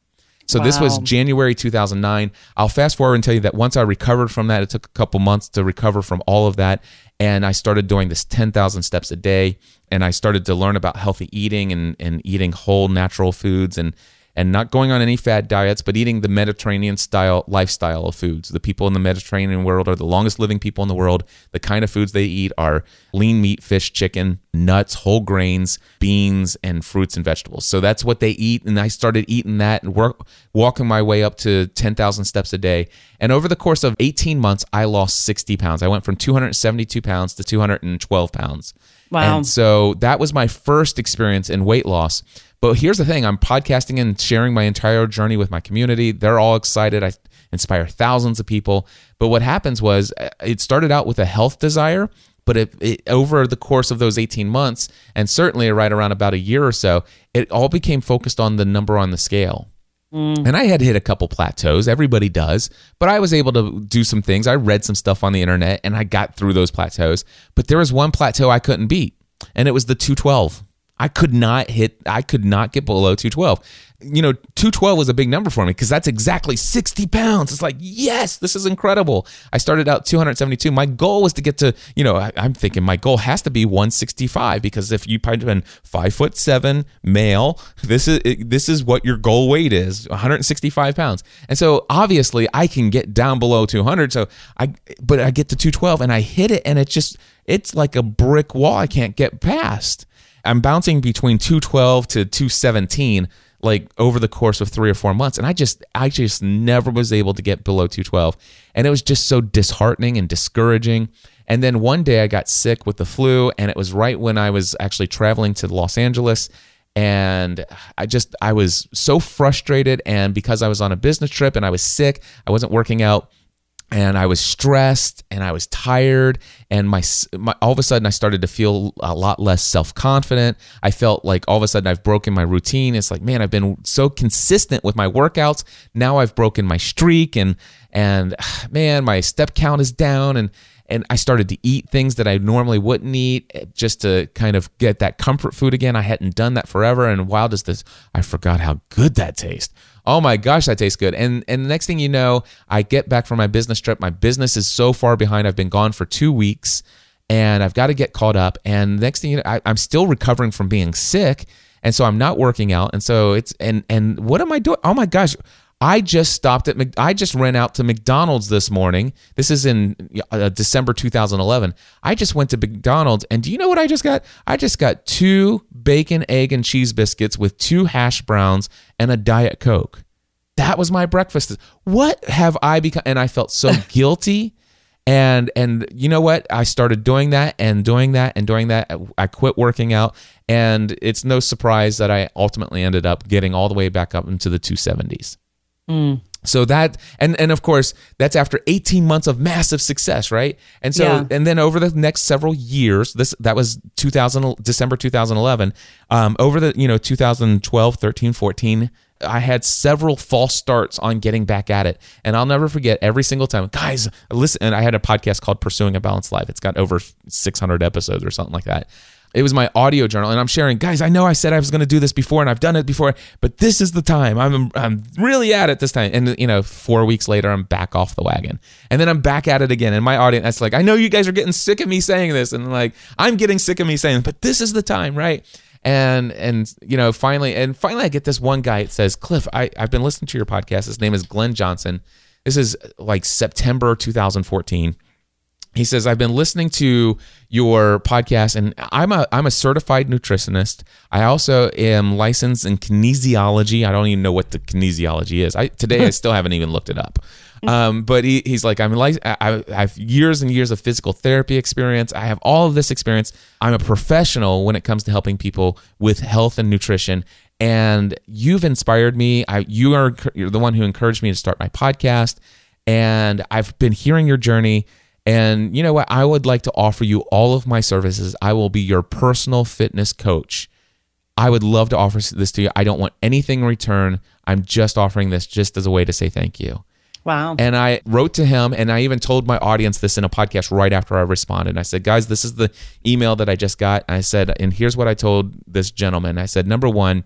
So wow. this was January 2009. I'll fast forward and tell you that once I recovered from that, it took a couple months to recover from all of that and I started doing this 10,000 steps a day and I started to learn about healthy eating and, and eating whole natural foods and and not going on any fad diets, but eating the Mediterranean style lifestyle of foods. The people in the Mediterranean world are the longest living people in the world. The kind of foods they eat are lean meat, fish, chicken, nuts, whole grains, beans, and fruits and vegetables. So that's what they eat. And I started eating that and work, walking my way up to 10,000 steps a day. And over the course of 18 months, I lost 60 pounds. I went from 272 pounds to 212 pounds. Wow. And so that was my first experience in weight loss. But here's the thing I'm podcasting and sharing my entire journey with my community. They're all excited. I inspire thousands of people. But what happens was uh, it started out with a health desire, but it, it, over the course of those 18 months, and certainly right around about a year or so, it all became focused on the number on the scale. Mm. And I had hit a couple plateaus. Everybody does. But I was able to do some things. I read some stuff on the internet and I got through those plateaus. But there was one plateau I couldn't beat, and it was the 212. I could not hit, I could not get below 212. You know, 212 was a big number for me because that's exactly 60 pounds. It's like, yes, this is incredible. I started out 272. My goal was to get to, you know, I, am thinking my goal has to be 165 because if you have been five foot seven male, this is this is what your goal weight is 165 pounds. And so obviously I can get down below 200. So I, but I get to 212 and I hit it and it's just, it's like a brick wall I can't get past. I'm bouncing between 212 to 217 like over the course of 3 or 4 months and I just I just never was able to get below 212 and it was just so disheartening and discouraging and then one day I got sick with the flu and it was right when I was actually traveling to Los Angeles and I just I was so frustrated and because I was on a business trip and I was sick I wasn't working out and I was stressed and I was tired and my, my, all of a sudden I started to feel a lot less self-confident. I felt like all of a sudden I've broken my routine. It's like, man, I've been so consistent with my workouts. Now I've broken my streak and and [SIGHS] man, my step count is down and and I started to eat things that I normally wouldn't eat eh, just to kind of get that comfort food again. I hadn't done that forever and wow does this I forgot how good that tastes oh my gosh, that tastes good. And and the next thing you know, I get back from my business trip. My business is so far behind. I've been gone for two weeks, and I've got to get caught up. And the next thing you know, I, I'm still recovering from being sick, and so I'm not working out. And so it's and and what am I doing? Oh my gosh, I just stopped at I just ran out to McDonald's this morning. This is in uh, December 2011. I just went to McDonald's and do you know what I just got? I just got two bacon, egg and cheese biscuits with two hash browns and a diet coke. That was my breakfast. What have I become and I felt so [LAUGHS] guilty and and you know what? I started doing that and doing that and doing that. I quit working out and it's no surprise that I ultimately ended up getting all the way back up into the 270s. Mm. So that and and of course that's after 18 months of massive success, right? And so yeah. and then over the next several years, this that was 2000 December 2011, um, over the you know 2012, 13, 14, I had several false starts on getting back at it. And I'll never forget every single time, guys, listen. And I had a podcast called Pursuing a Balanced Life. It's got over 600 episodes or something like that. It was my audio journal, and I'm sharing, guys. I know I said I was going to do this before, and I've done it before, but this is the time. I'm I'm really at it this time. And you know, four weeks later, I'm back off the wagon, and then I'm back at it again. And my audience, that's like, I know you guys are getting sick of me saying this, and like, I'm getting sick of me saying, but this is the time, right? and and you know finally and finally i get this one guy that says cliff I, i've been listening to your podcast his name is glenn johnson this is like september 2014 he says i've been listening to your podcast and i'm a i'm a certified nutritionist i also am licensed in kinesiology i don't even know what the kinesiology is i today i [LAUGHS] still haven't even looked it up um, but he, he's like, I'm like, I, I have years and years of physical therapy experience. I have all of this experience. I'm a professional when it comes to helping people with health and nutrition. And you've inspired me. I, you are you're the one who encouraged me to start my podcast. And I've been hearing your journey. And you know what? I would like to offer you all of my services. I will be your personal fitness coach. I would love to offer this to you. I don't want anything in return. I'm just offering this just as a way to say thank you. Wow. And I wrote to him and I even told my audience this in a podcast right after I responded. I said, guys, this is the email that I just got. I said, and here's what I told this gentleman. I said, number one,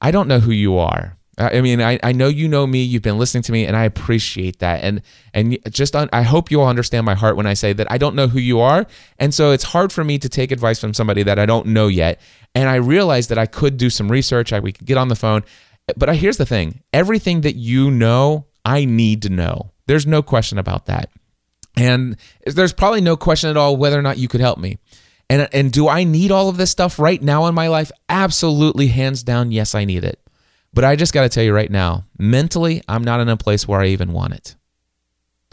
I don't know who you are. I mean, I, I know you know me. You've been listening to me, and I appreciate that. And and just I hope you all understand my heart when I say that I don't know who you are, and so it's hard for me to take advice from somebody that I don't know yet. And I realized that I could do some research. I, we could get on the phone, but I, here's the thing: everything that you know, I need to know. There's no question about that. And there's probably no question at all whether or not you could help me. And and do I need all of this stuff right now in my life? Absolutely hands down yes, I need it. But I just got to tell you right now, mentally, I'm not in a place where I even want it.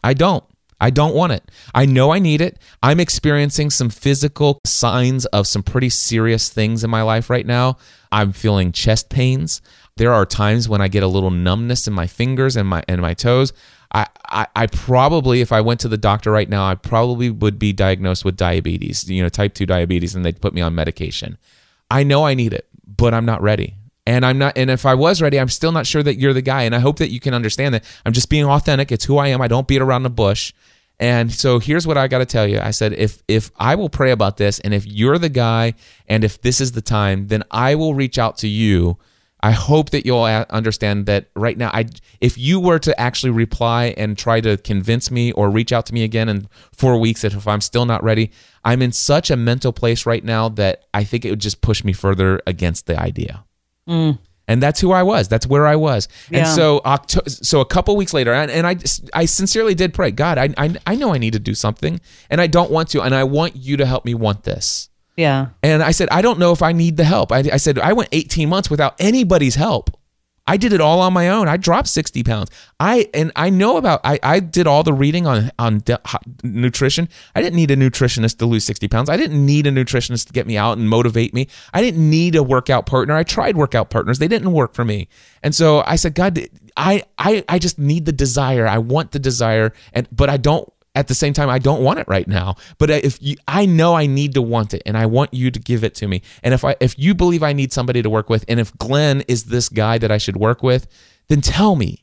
I don't. I don't want it. I know I need it. I'm experiencing some physical signs of some pretty serious things in my life right now. I'm feeling chest pains. There are times when I get a little numbness in my fingers and my and my toes. I, I, I probably, if I went to the doctor right now, I probably would be diagnosed with diabetes, you know, type 2 diabetes, and they'd put me on medication. I know I need it, but I'm not ready. And I'm not, and if I was ready, I'm still not sure that you're the guy. And I hope that you can understand that I'm just being authentic. It's who I am. I don't beat around the bush. And so here's what I got to tell you. I said, if if I will pray about this, and if you're the guy, and if this is the time, then I will reach out to you I hope that you'll uh, understand that right now. I if you were to actually reply and try to convince me or reach out to me again in four weeks, if I'm still not ready, I'm in such a mental place right now that I think it would just push me further against the idea. Mm. And that's who I was. That's where I was. Yeah. And so, so a couple weeks later, and, and I, I sincerely did pray, God, I, I, I know I need to do something, and I don't want to, and I want you to help me want this. Yeah. And I said, I don't know if I need the help. I, I said, I went 18 months without anybody's help. I did it all on my own. I dropped 60 pounds. I and I know about I, I did all the reading on on de- nutrition. I didn't need a nutritionist to lose 60 pounds. I didn't need a nutritionist to get me out and motivate me. I didn't need a workout partner. I tried workout partners. They didn't work for me. And so I said, God, I I I just need the desire. I want the desire and but I don't at the same time i don't want it right now. But if you i know i need to want it and i want you to give it to me. And if i if you believe i need somebody to work with and if glenn is this guy that i should work with then tell me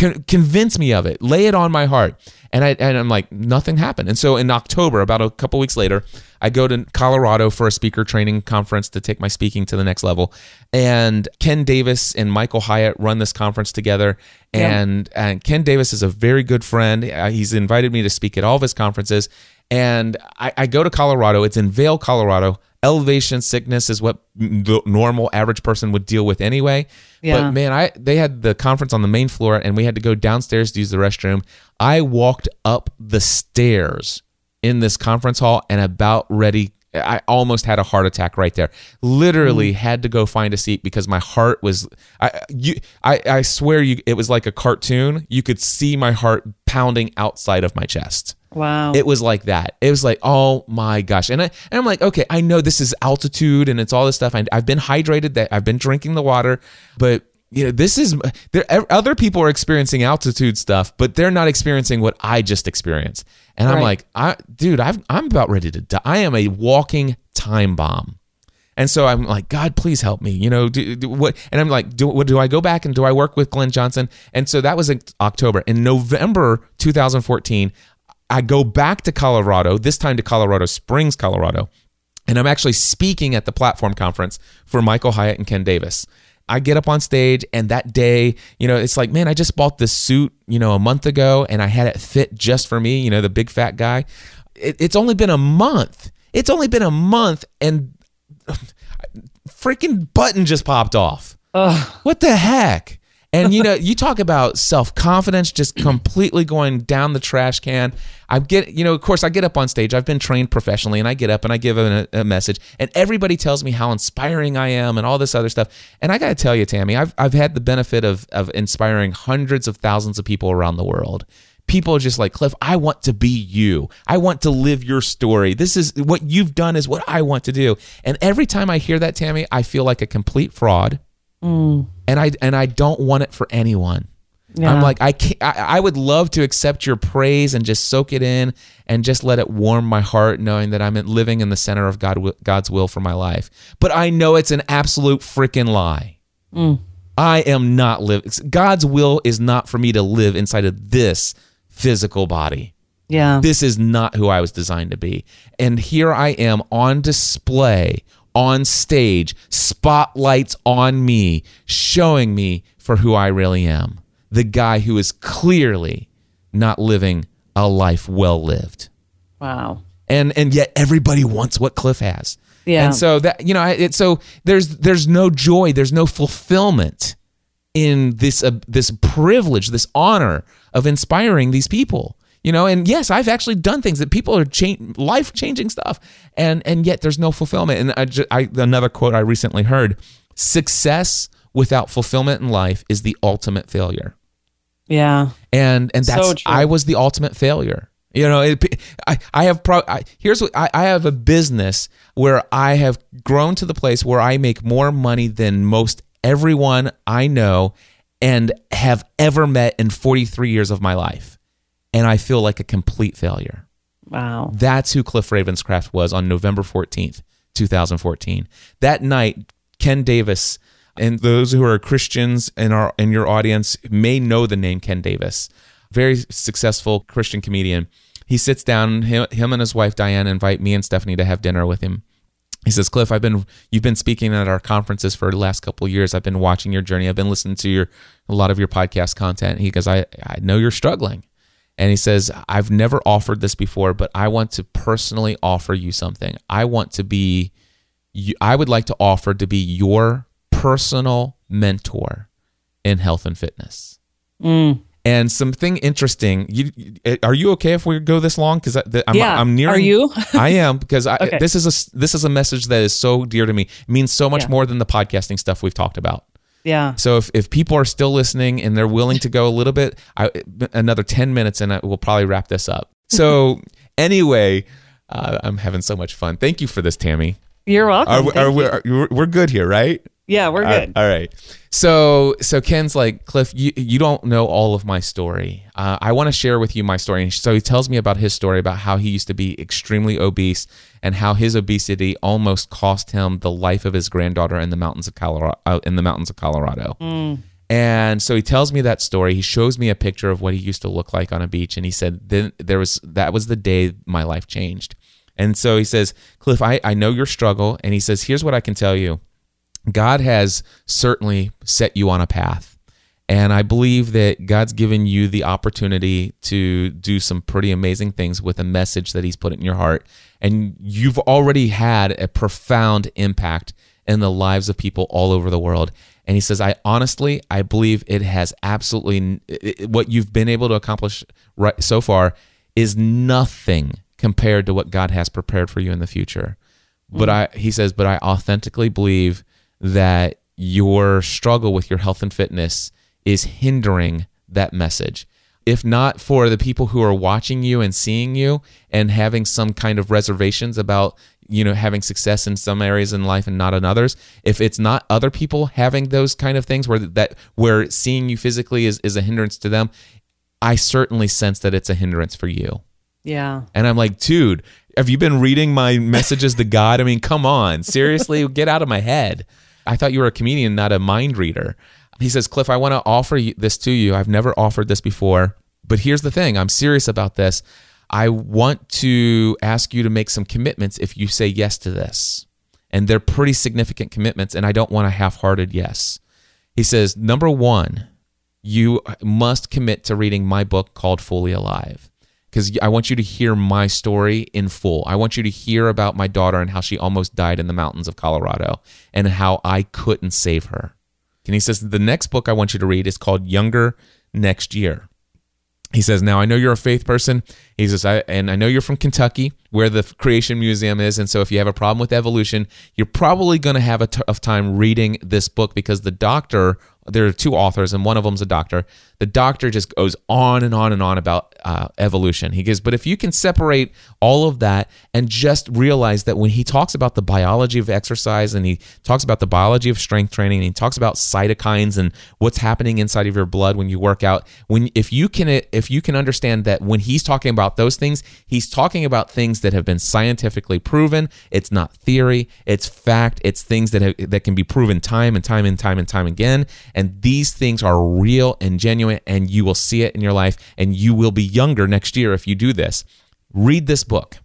Con- convince me of it lay it on my heart and i and i'm like nothing happened and so in october about a couple weeks later i go to colorado for a speaker training conference to take my speaking to the next level and ken davis and michael hyatt run this conference together and yeah. and Ken Davis is a very good friend. Uh, he's invited me to speak at all of his conferences, and I, I go to Colorado. It's in Vail, Colorado. Elevation sickness is what the normal average person would deal with anyway. Yeah. But man, I they had the conference on the main floor, and we had to go downstairs to use the restroom. I walked up the stairs in this conference hall and about ready I almost had a heart attack right there. Literally mm. had to go find a seat because my heart was I you I, I swear you it was like a cartoon. You could see my heart pounding outside of my chest. Wow. It was like that. It was like, oh my gosh. And I and I'm like, okay, I know this is altitude and it's all this stuff. I, I've been hydrated, that I've been drinking the water, but you know, this is there. Other people are experiencing altitude stuff, but they're not experiencing what I just experienced. And right. I'm like, I, dude, i am about ready to die. I am a walking time bomb. And so I'm like, God, please help me. You know, do, do, what? And I'm like, do, what, do I go back and do I work with Glenn Johnson? And so that was in October. In November 2014, I go back to Colorado, this time to Colorado Springs, Colorado. And I'm actually speaking at the platform conference for Michael Hyatt and Ken Davis. I get up on stage and that day, you know, it's like, man, I just bought this suit, you know, a month ago and I had it fit just for me, you know, the big fat guy. It, it's only been a month. It's only been a month and [SIGHS] freaking button just popped off. Ugh. What the heck? And you know, you talk about self confidence just completely going down the trash can. I get, you know, of course, I get up on stage. I've been trained professionally, and I get up and I give a, a message, and everybody tells me how inspiring I am and all this other stuff. And I got to tell you, Tammy, I've I've had the benefit of of inspiring hundreds of thousands of people around the world people are just like cliff i want to be you i want to live your story this is what you've done is what i want to do and every time i hear that tammy i feel like a complete fraud mm. And i and i don't want it for anyone yeah. i'm like i can't I, I would love to accept your praise and just soak it in and just let it warm my heart knowing that i'm living in the center of god god's will for my life but i know it's an absolute freaking lie mm. I am not living. God's will is not for me to live inside of this physical body. Yeah. This is not who I was designed to be. And here I am on display, on stage, spotlights on me, showing me for who I really am. The guy who is clearly not living a life well lived. Wow. And and yet everybody wants what Cliff has. Yeah. And so that you know, it so there's there's no joy, there's no fulfillment in this uh, this privilege, this honor of inspiring these people. You know, and yes, I've actually done things that people are change, life changing stuff, and and yet there's no fulfillment. And I, just, I another quote I recently heard: "Success without fulfillment in life is the ultimate failure." Yeah, and and that's so I was the ultimate failure. You know, it, I, I have pro. I, here's what I, I have a business where I have grown to the place where I make more money than most everyone I know and have ever met in 43 years of my life. And I feel like a complete failure. Wow. That's who Cliff Ravenscraft was on November 14th, 2014. That night, Ken Davis, and those who are Christians in our in your audience may know the name Ken Davis. Very successful Christian comedian. He sits down, him, him and his wife Diane invite me and Stephanie to have dinner with him he says, Cliff, I've been you've been speaking at our conferences for the last couple of years. I've been watching your journey. I've been listening to your a lot of your podcast content. He goes, I, I know you're struggling. And he says, I've never offered this before, but I want to personally offer you something. I want to be I would like to offer to be your personal mentor in health and fitness. Mm. And something interesting. You, are you okay if we go this long? Because I'm, yeah. I'm nearing. Are you? [LAUGHS] I am because I, okay. this is a this is a message that is so dear to me. It means so much yeah. more than the podcasting stuff we've talked about. Yeah. So if, if people are still listening and they're willing to go a little bit, I, another ten minutes, and I, we'll probably wrap this up. [LAUGHS] So anyway, uh, I'm having so much fun. Thank you for this, Tammy. You're welcome. Are, are, are, are, we're good here, right? Yeah, we're good. all right. So so Ken's like Cliff, you you don't know all of my story. Uh, I want to share with you my story. And so he tells me about his story about how he used to be extremely obese and how his obesity almost cost him the life of his granddaughter in the mountains of Colorado. Uh, in the mountains of Colorado. Mm. And so he tells me that story. He shows me a picture of what he used to look like on a beach, and he said then there was that was the day my life changed. And so he says, Cliff, I, I know your struggle. And he says, here's what I can tell you. God has certainly set you on a path. And I believe that God's given you the opportunity to do some pretty amazing things with a message that He's put in your heart. And you've already had a profound impact in the lives of people all over the world. And he says, I honestly, I believe it has absolutely what you've been able to accomplish right so far is nothing compared to what God has prepared for you in the future. Mm. But I, he says, but I authentically believe that your struggle with your health and fitness is hindering that message. If not for the people who are watching you and seeing you and having some kind of reservations about, you know, having success in some areas in life and not in others, if it's not other people having those kind of things where that where seeing you physically is, is a hindrance to them, I certainly sense that it's a hindrance for you. Yeah. And I'm like, dude, have you been reading my messages to God? I mean, come on. Seriously, get out of my head. I thought you were a comedian, not a mind reader. He says, Cliff, I want to offer this to you. I've never offered this before, but here's the thing I'm serious about this. I want to ask you to make some commitments if you say yes to this. And they're pretty significant commitments, and I don't want a half hearted yes. He says, number one, you uh, must commit to reading my book called Fully Alive because I want you to hear my story in full. I want you to hear about my daughter and how she almost died in the mountains of Colorado and how I couldn't save her. And he says, the next book I want you to read is called Younger Next Year. He says, Now I know you're a faith person. He says, I, and I know you're from Kentucky, where the Creation Museum is. And so if you have a problem with evolution, you're probably going to have a tough time reading this book because the doctor there are two authors, and one of them's a doctor. The doctor just goes on and on and on about uh, evolution. He goes, but if you can separate all of that and just realize that when he talks about the biology of exercise and he talks about the biology of strength training, and he talks about cytokines and what's happening inside of your blood when you work out, when if you can if you can understand that when he's talking about those things, he's talking about things that have been scientifically proven. It's not theory, it's fact. It's things that have, that can be proven time and time and time and time again. And these things are real and genuine, and you will see it in your life, and you will be younger next year if you do this. Read this book,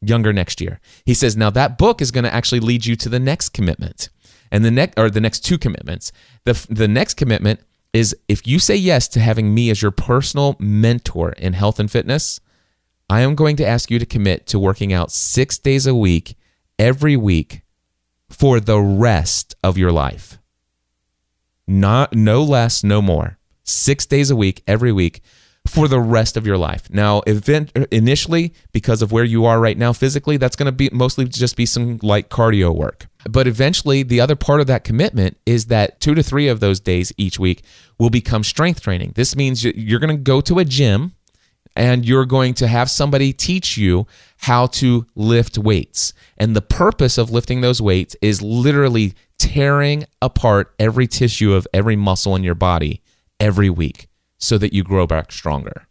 Younger Next Year. He says, now that book is going to actually lead you to the next commitment. And the next, or the next two commitments. The, the next commitment is if you say yes to having me as your personal mentor in health and fitness, I am going to ask you to commit to working out six days a week, every week, for the rest of your life not no less, no more. Six days a week, every week, for the rest of your life. Now, event initially, because of where you are right now physically, that's going to be mostly just be some light cardio work. But eventually, the other part of that commitment is that two to three of those days each week will become strength training. This means you're going to go to a gym and you're going to have somebody teach you how to lift weights. And the purpose of lifting those weights is literally tearing apart every tissue of every muscle in your body every week so that you grow back stronger.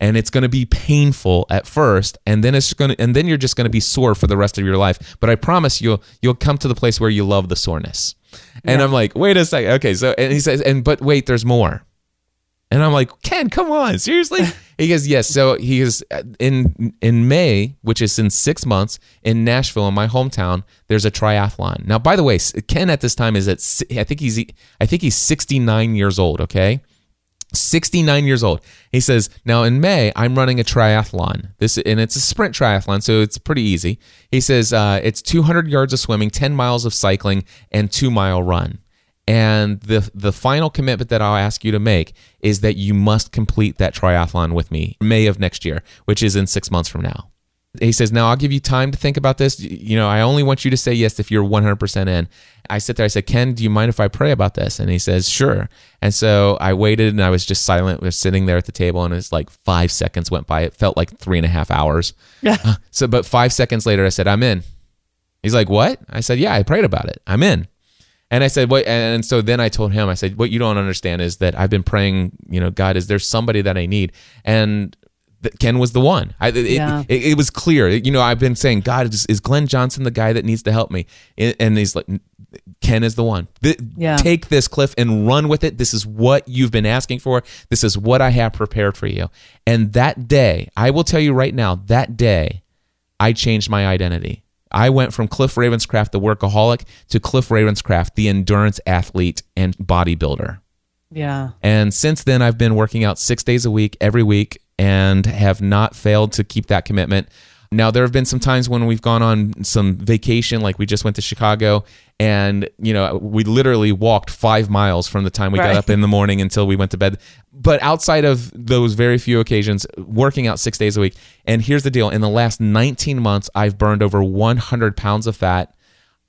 And it's going to be painful at first, and then it's going to, and then you're just going to be sore for the rest of your life. But I promise you'll you'll come to the place where you love the soreness. And yeah. I'm like, wait a second, okay. So and he says, and but wait, there's more. And I'm like, Ken, come on, seriously? He goes, yes. So he is in in May, which is in six months, in Nashville, in my hometown. There's a triathlon. Now, by the way, Ken at this time is at I think he's I think he's 69 years old. Okay. 69 years old. He says, "Now in May, I'm running a triathlon. This and it's a sprint triathlon, so it's pretty easy." He says, uh, "It's 200 yards of swimming, 10 miles of cycling, and two mile run." And the the final commitment that I'll ask you to make is that you must complete that triathlon with me May of next year, which is in six months from now. He says, Now I'll give you time to think about this. You know, I only want you to say yes if you're 100% in. I sit there, I said, Ken, do you mind if I pray about this? And he says, Sure. And so I waited and I was just silent. We were sitting there at the table and it's like five seconds went by. It felt like three and a half hours. Yeah. [LAUGHS] so, but five seconds later, I said, I'm in. He's like, What? I said, Yeah, I prayed about it. I'm in. And I said, what? And so then I told him, I said, what you don't understand is that I've been praying, you know, God, is there somebody that I need? And Ken was the one. I, it, yeah. it, it, was clear. You know, I've been saying, God, is, is, Glenn Johnson the guy that needs to help me? And he's like, Ken is the one. yeah. Take this, Cliff, and run with it. This is what you've been asking for. This is what I have prepared for you. And that day, I will tell you right now, that day, I changed my identity. I went from Cliff Ravenscraft, the workaholic, to Cliff Ravenscraft, the endurance athlete and bodybuilder. Yeah. And since then, I've been working out six days a week, every week, and have not failed to keep that commitment. Now, there have been some times when we've gone on some vacation, like we just went to Chicago, and you know we literally walked five miles from the time we right. got up in the morning until we went to bed. But outside of those very few occasions, working out six days a week. And here's the deal: in the last 19 months, I've burned over 100 pounds of fat,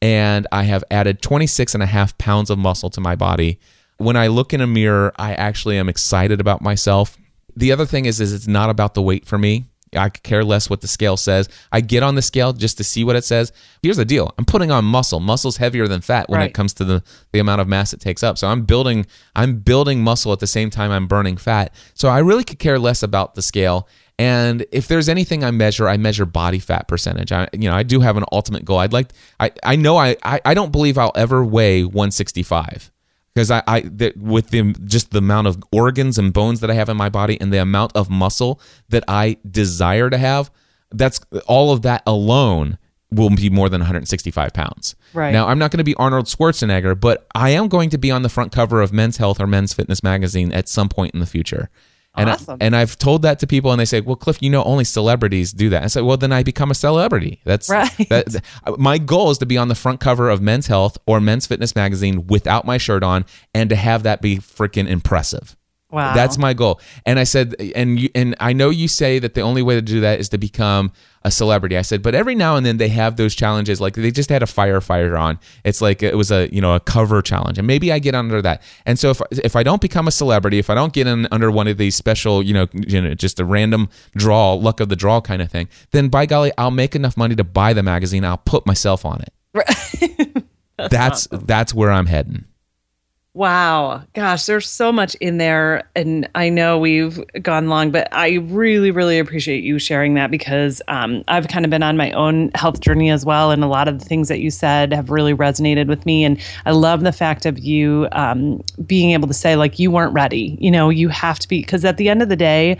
and I have added 26 and a half pounds of muscle to my body. When I look in a mirror, I actually am excited about myself. The other thing is, is it's not about the weight for me. I care less what the scale says. I get on the scale just to see what it says. Here's the deal: I'm putting on muscle. Muscle's heavier than fat when right. it comes to the the amount of mass it takes up. So I'm building I'm building muscle at the same time I'm burning fat. So I really could care less about the scale. And if there's anything I measure, I measure body fat percentage. I, you know, I do have an ultimate goal. I'd like, I, I know I, I, I don't believe I'll ever weigh 165 because I, I the, with the just the amount of organs and bones that I have in my body and the amount of muscle that I desire to have, that's all of that alone will be more than 165 pounds. Right. Now, I'm not going to be Arnold Schwarzenegger, but I am going to be on the front cover of Men's Health or Men's Fitness magazine at some point in the future. And Awesome. I, and I've told that to people, and they say, "Well, Cliff, you know, only celebrities do that." I said, "Well, then I become a celebrity." That's Right. That, th- my goal is to be on the front cover of Men's Health or Men's Fitness magazine without my shirt on, and to have that be freaking impressive. Wow. That's my goal. And I said, and you, and I know you say that the only way to do that is to become a celebrity. I said, but every now and then they have those challenges. Like they just had a firefighter on. It's like it was a you know a cover challenge, and maybe I get under that. And so if if I don't become a celebrity, if I don't get in under one of these special, you know, you know, just a random draw, luck of the draw kind of thing, then by golly, I'll make enough money to buy the magazine. I'll put myself on it. [LAUGHS] that's that's where I'm heading. Wow. Gosh, there's so much in there. And I know we've gone long, but I really, really appreciate you sharing that because um, I've kind of been on my own health journey as well. And a lot of the things that you said have really resonated with me. And I love the fact of you um, being able to say, like, you weren't ready. You know, you have to be, because at the end of the day,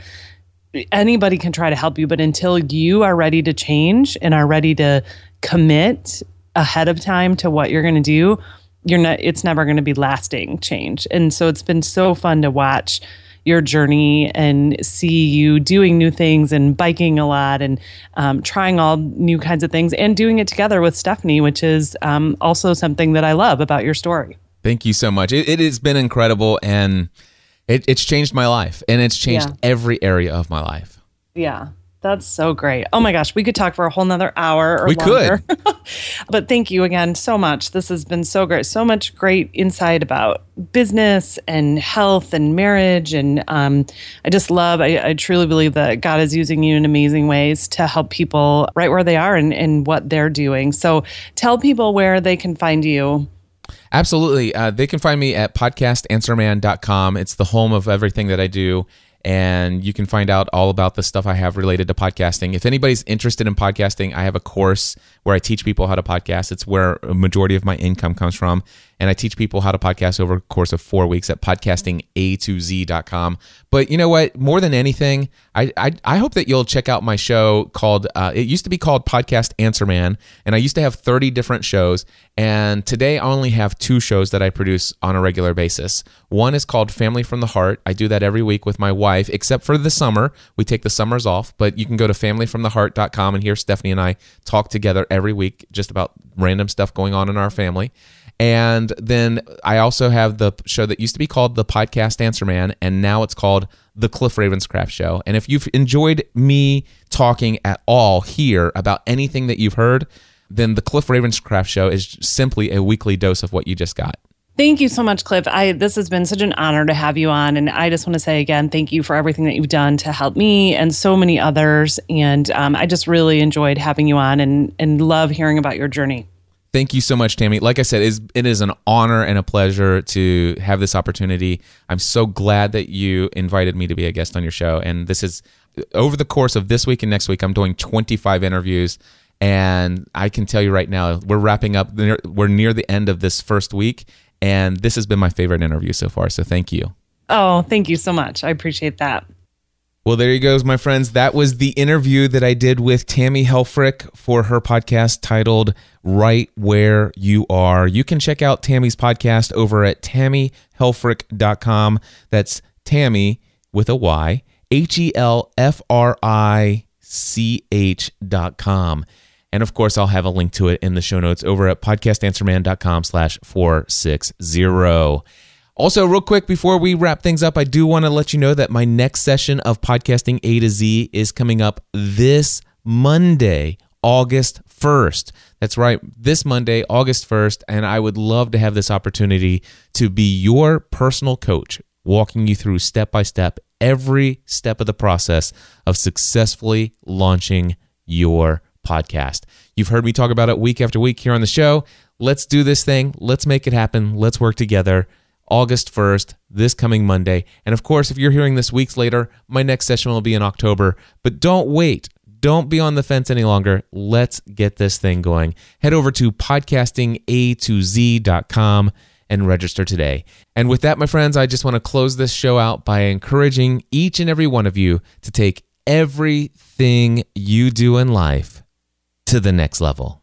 anybody can try to help you, but until you are ready to change and are ready to commit ahead of time to what you're going to do, you're not it's never going to be lasting change. And so it's been so fun to watch your journey and see you doing new things and biking a lot and um, trying all new kinds of things and doing it together with Stephanie, which is um, also something that I love about your story. Thank you so much. It, it has been incredible and it, it's changed my life and it's changed Yeah. every area of my life. Yeah. That's so great. Oh my gosh, we could talk for a whole nother hour or We longer. [LAUGHS] but thank you again so much. This has been so great. So much great insight about business and health and marriage. And um, I just love, I, I truly believe that God is using you in amazing ways to help people right where they are and, and what they're doing. So tell people where they can find you. Absolutely. Uh, they can find me at podcastanswerman.com. It's the home of everything that I do. And you can find out all about the stuff I have related to podcasting. If anybody's interested in podcasting, I have a course where I teach people how to podcast. It's where a majority of my income comes from. And I teach people how to podcast over a course of four weeks at podcastinga2z.com. But you know what? More than anything, I, I, I hope that you'll check out my show called, uh, it used to be called Podcast Answer Man. And I used to have 30 different shows. And today I only have two shows that I produce on a regular basis. One is called Family from the Heart. I do that every week with my wife, except for the summer. We take the summers off, but you can go to familyfromtheheart.com and hear Stephanie and I talk together every week just about random stuff going on in our family. And then I also have the show that used to be called The Podcast Answer Man, and now it's called The Cliff Ravenscraft Show. And if you've enjoyed me talking at all here about anything that you've heard, then The Cliff Ravenscraft Show is simply a weekly dose of what you just got. Thank you so much, Cliff. I this has been such an honor to have you on, and I just want to say again, thank you for everything that you've done to help me and so many others. And um, I just really enjoyed having you on, and and love hearing about your journey. Thank you so much, Tammy. Like I said, it is, an honor and a pleasure to have this opportunity. I'm so glad that you invited me to be a guest on your show. And this is over the course of this week and next week, I'm doing 25 interviews. And I can tell you right now, we're wrapping up, we're near the end of this first week. And this has been my favorite interview so far. So thank you. Oh, thank you so much. I appreciate that. Well, there you goes, my friends. That was the interview that I did with Tammy Helfrich for her podcast titled Right Where You Are. You can check out Tammy's podcast over at tammyhelfrich.com. That's Tammy with a Y, H E L F R I C H dot com. And of course, I'll have a link to it in the show notes over at podcastanswerman.com slash 460. Also, real quick before we wrap things up, I do want to let you know that my next session of Podcasting A to Z is coming up this Monday, August 1st. That's right, this Monday, August 1st. And I would love to have this opportunity to be your personal coach, walking you through step by step every step of the process of successfully launching your podcast. You've heard me talk about it week after week here on the show. Let's do this thing. Let's make it happen. Let's work together. August 1st, this coming Monday. And of course, if you're hearing this weeks later, my next session will be in October. But don't wait. Don't be on the fence any longer. Let's get this thing going. Head over to podcastinga2z.com and register today. And with that, my friends, I just want to close this show out by encouraging each and every one of you to take everything you do in life to the next level.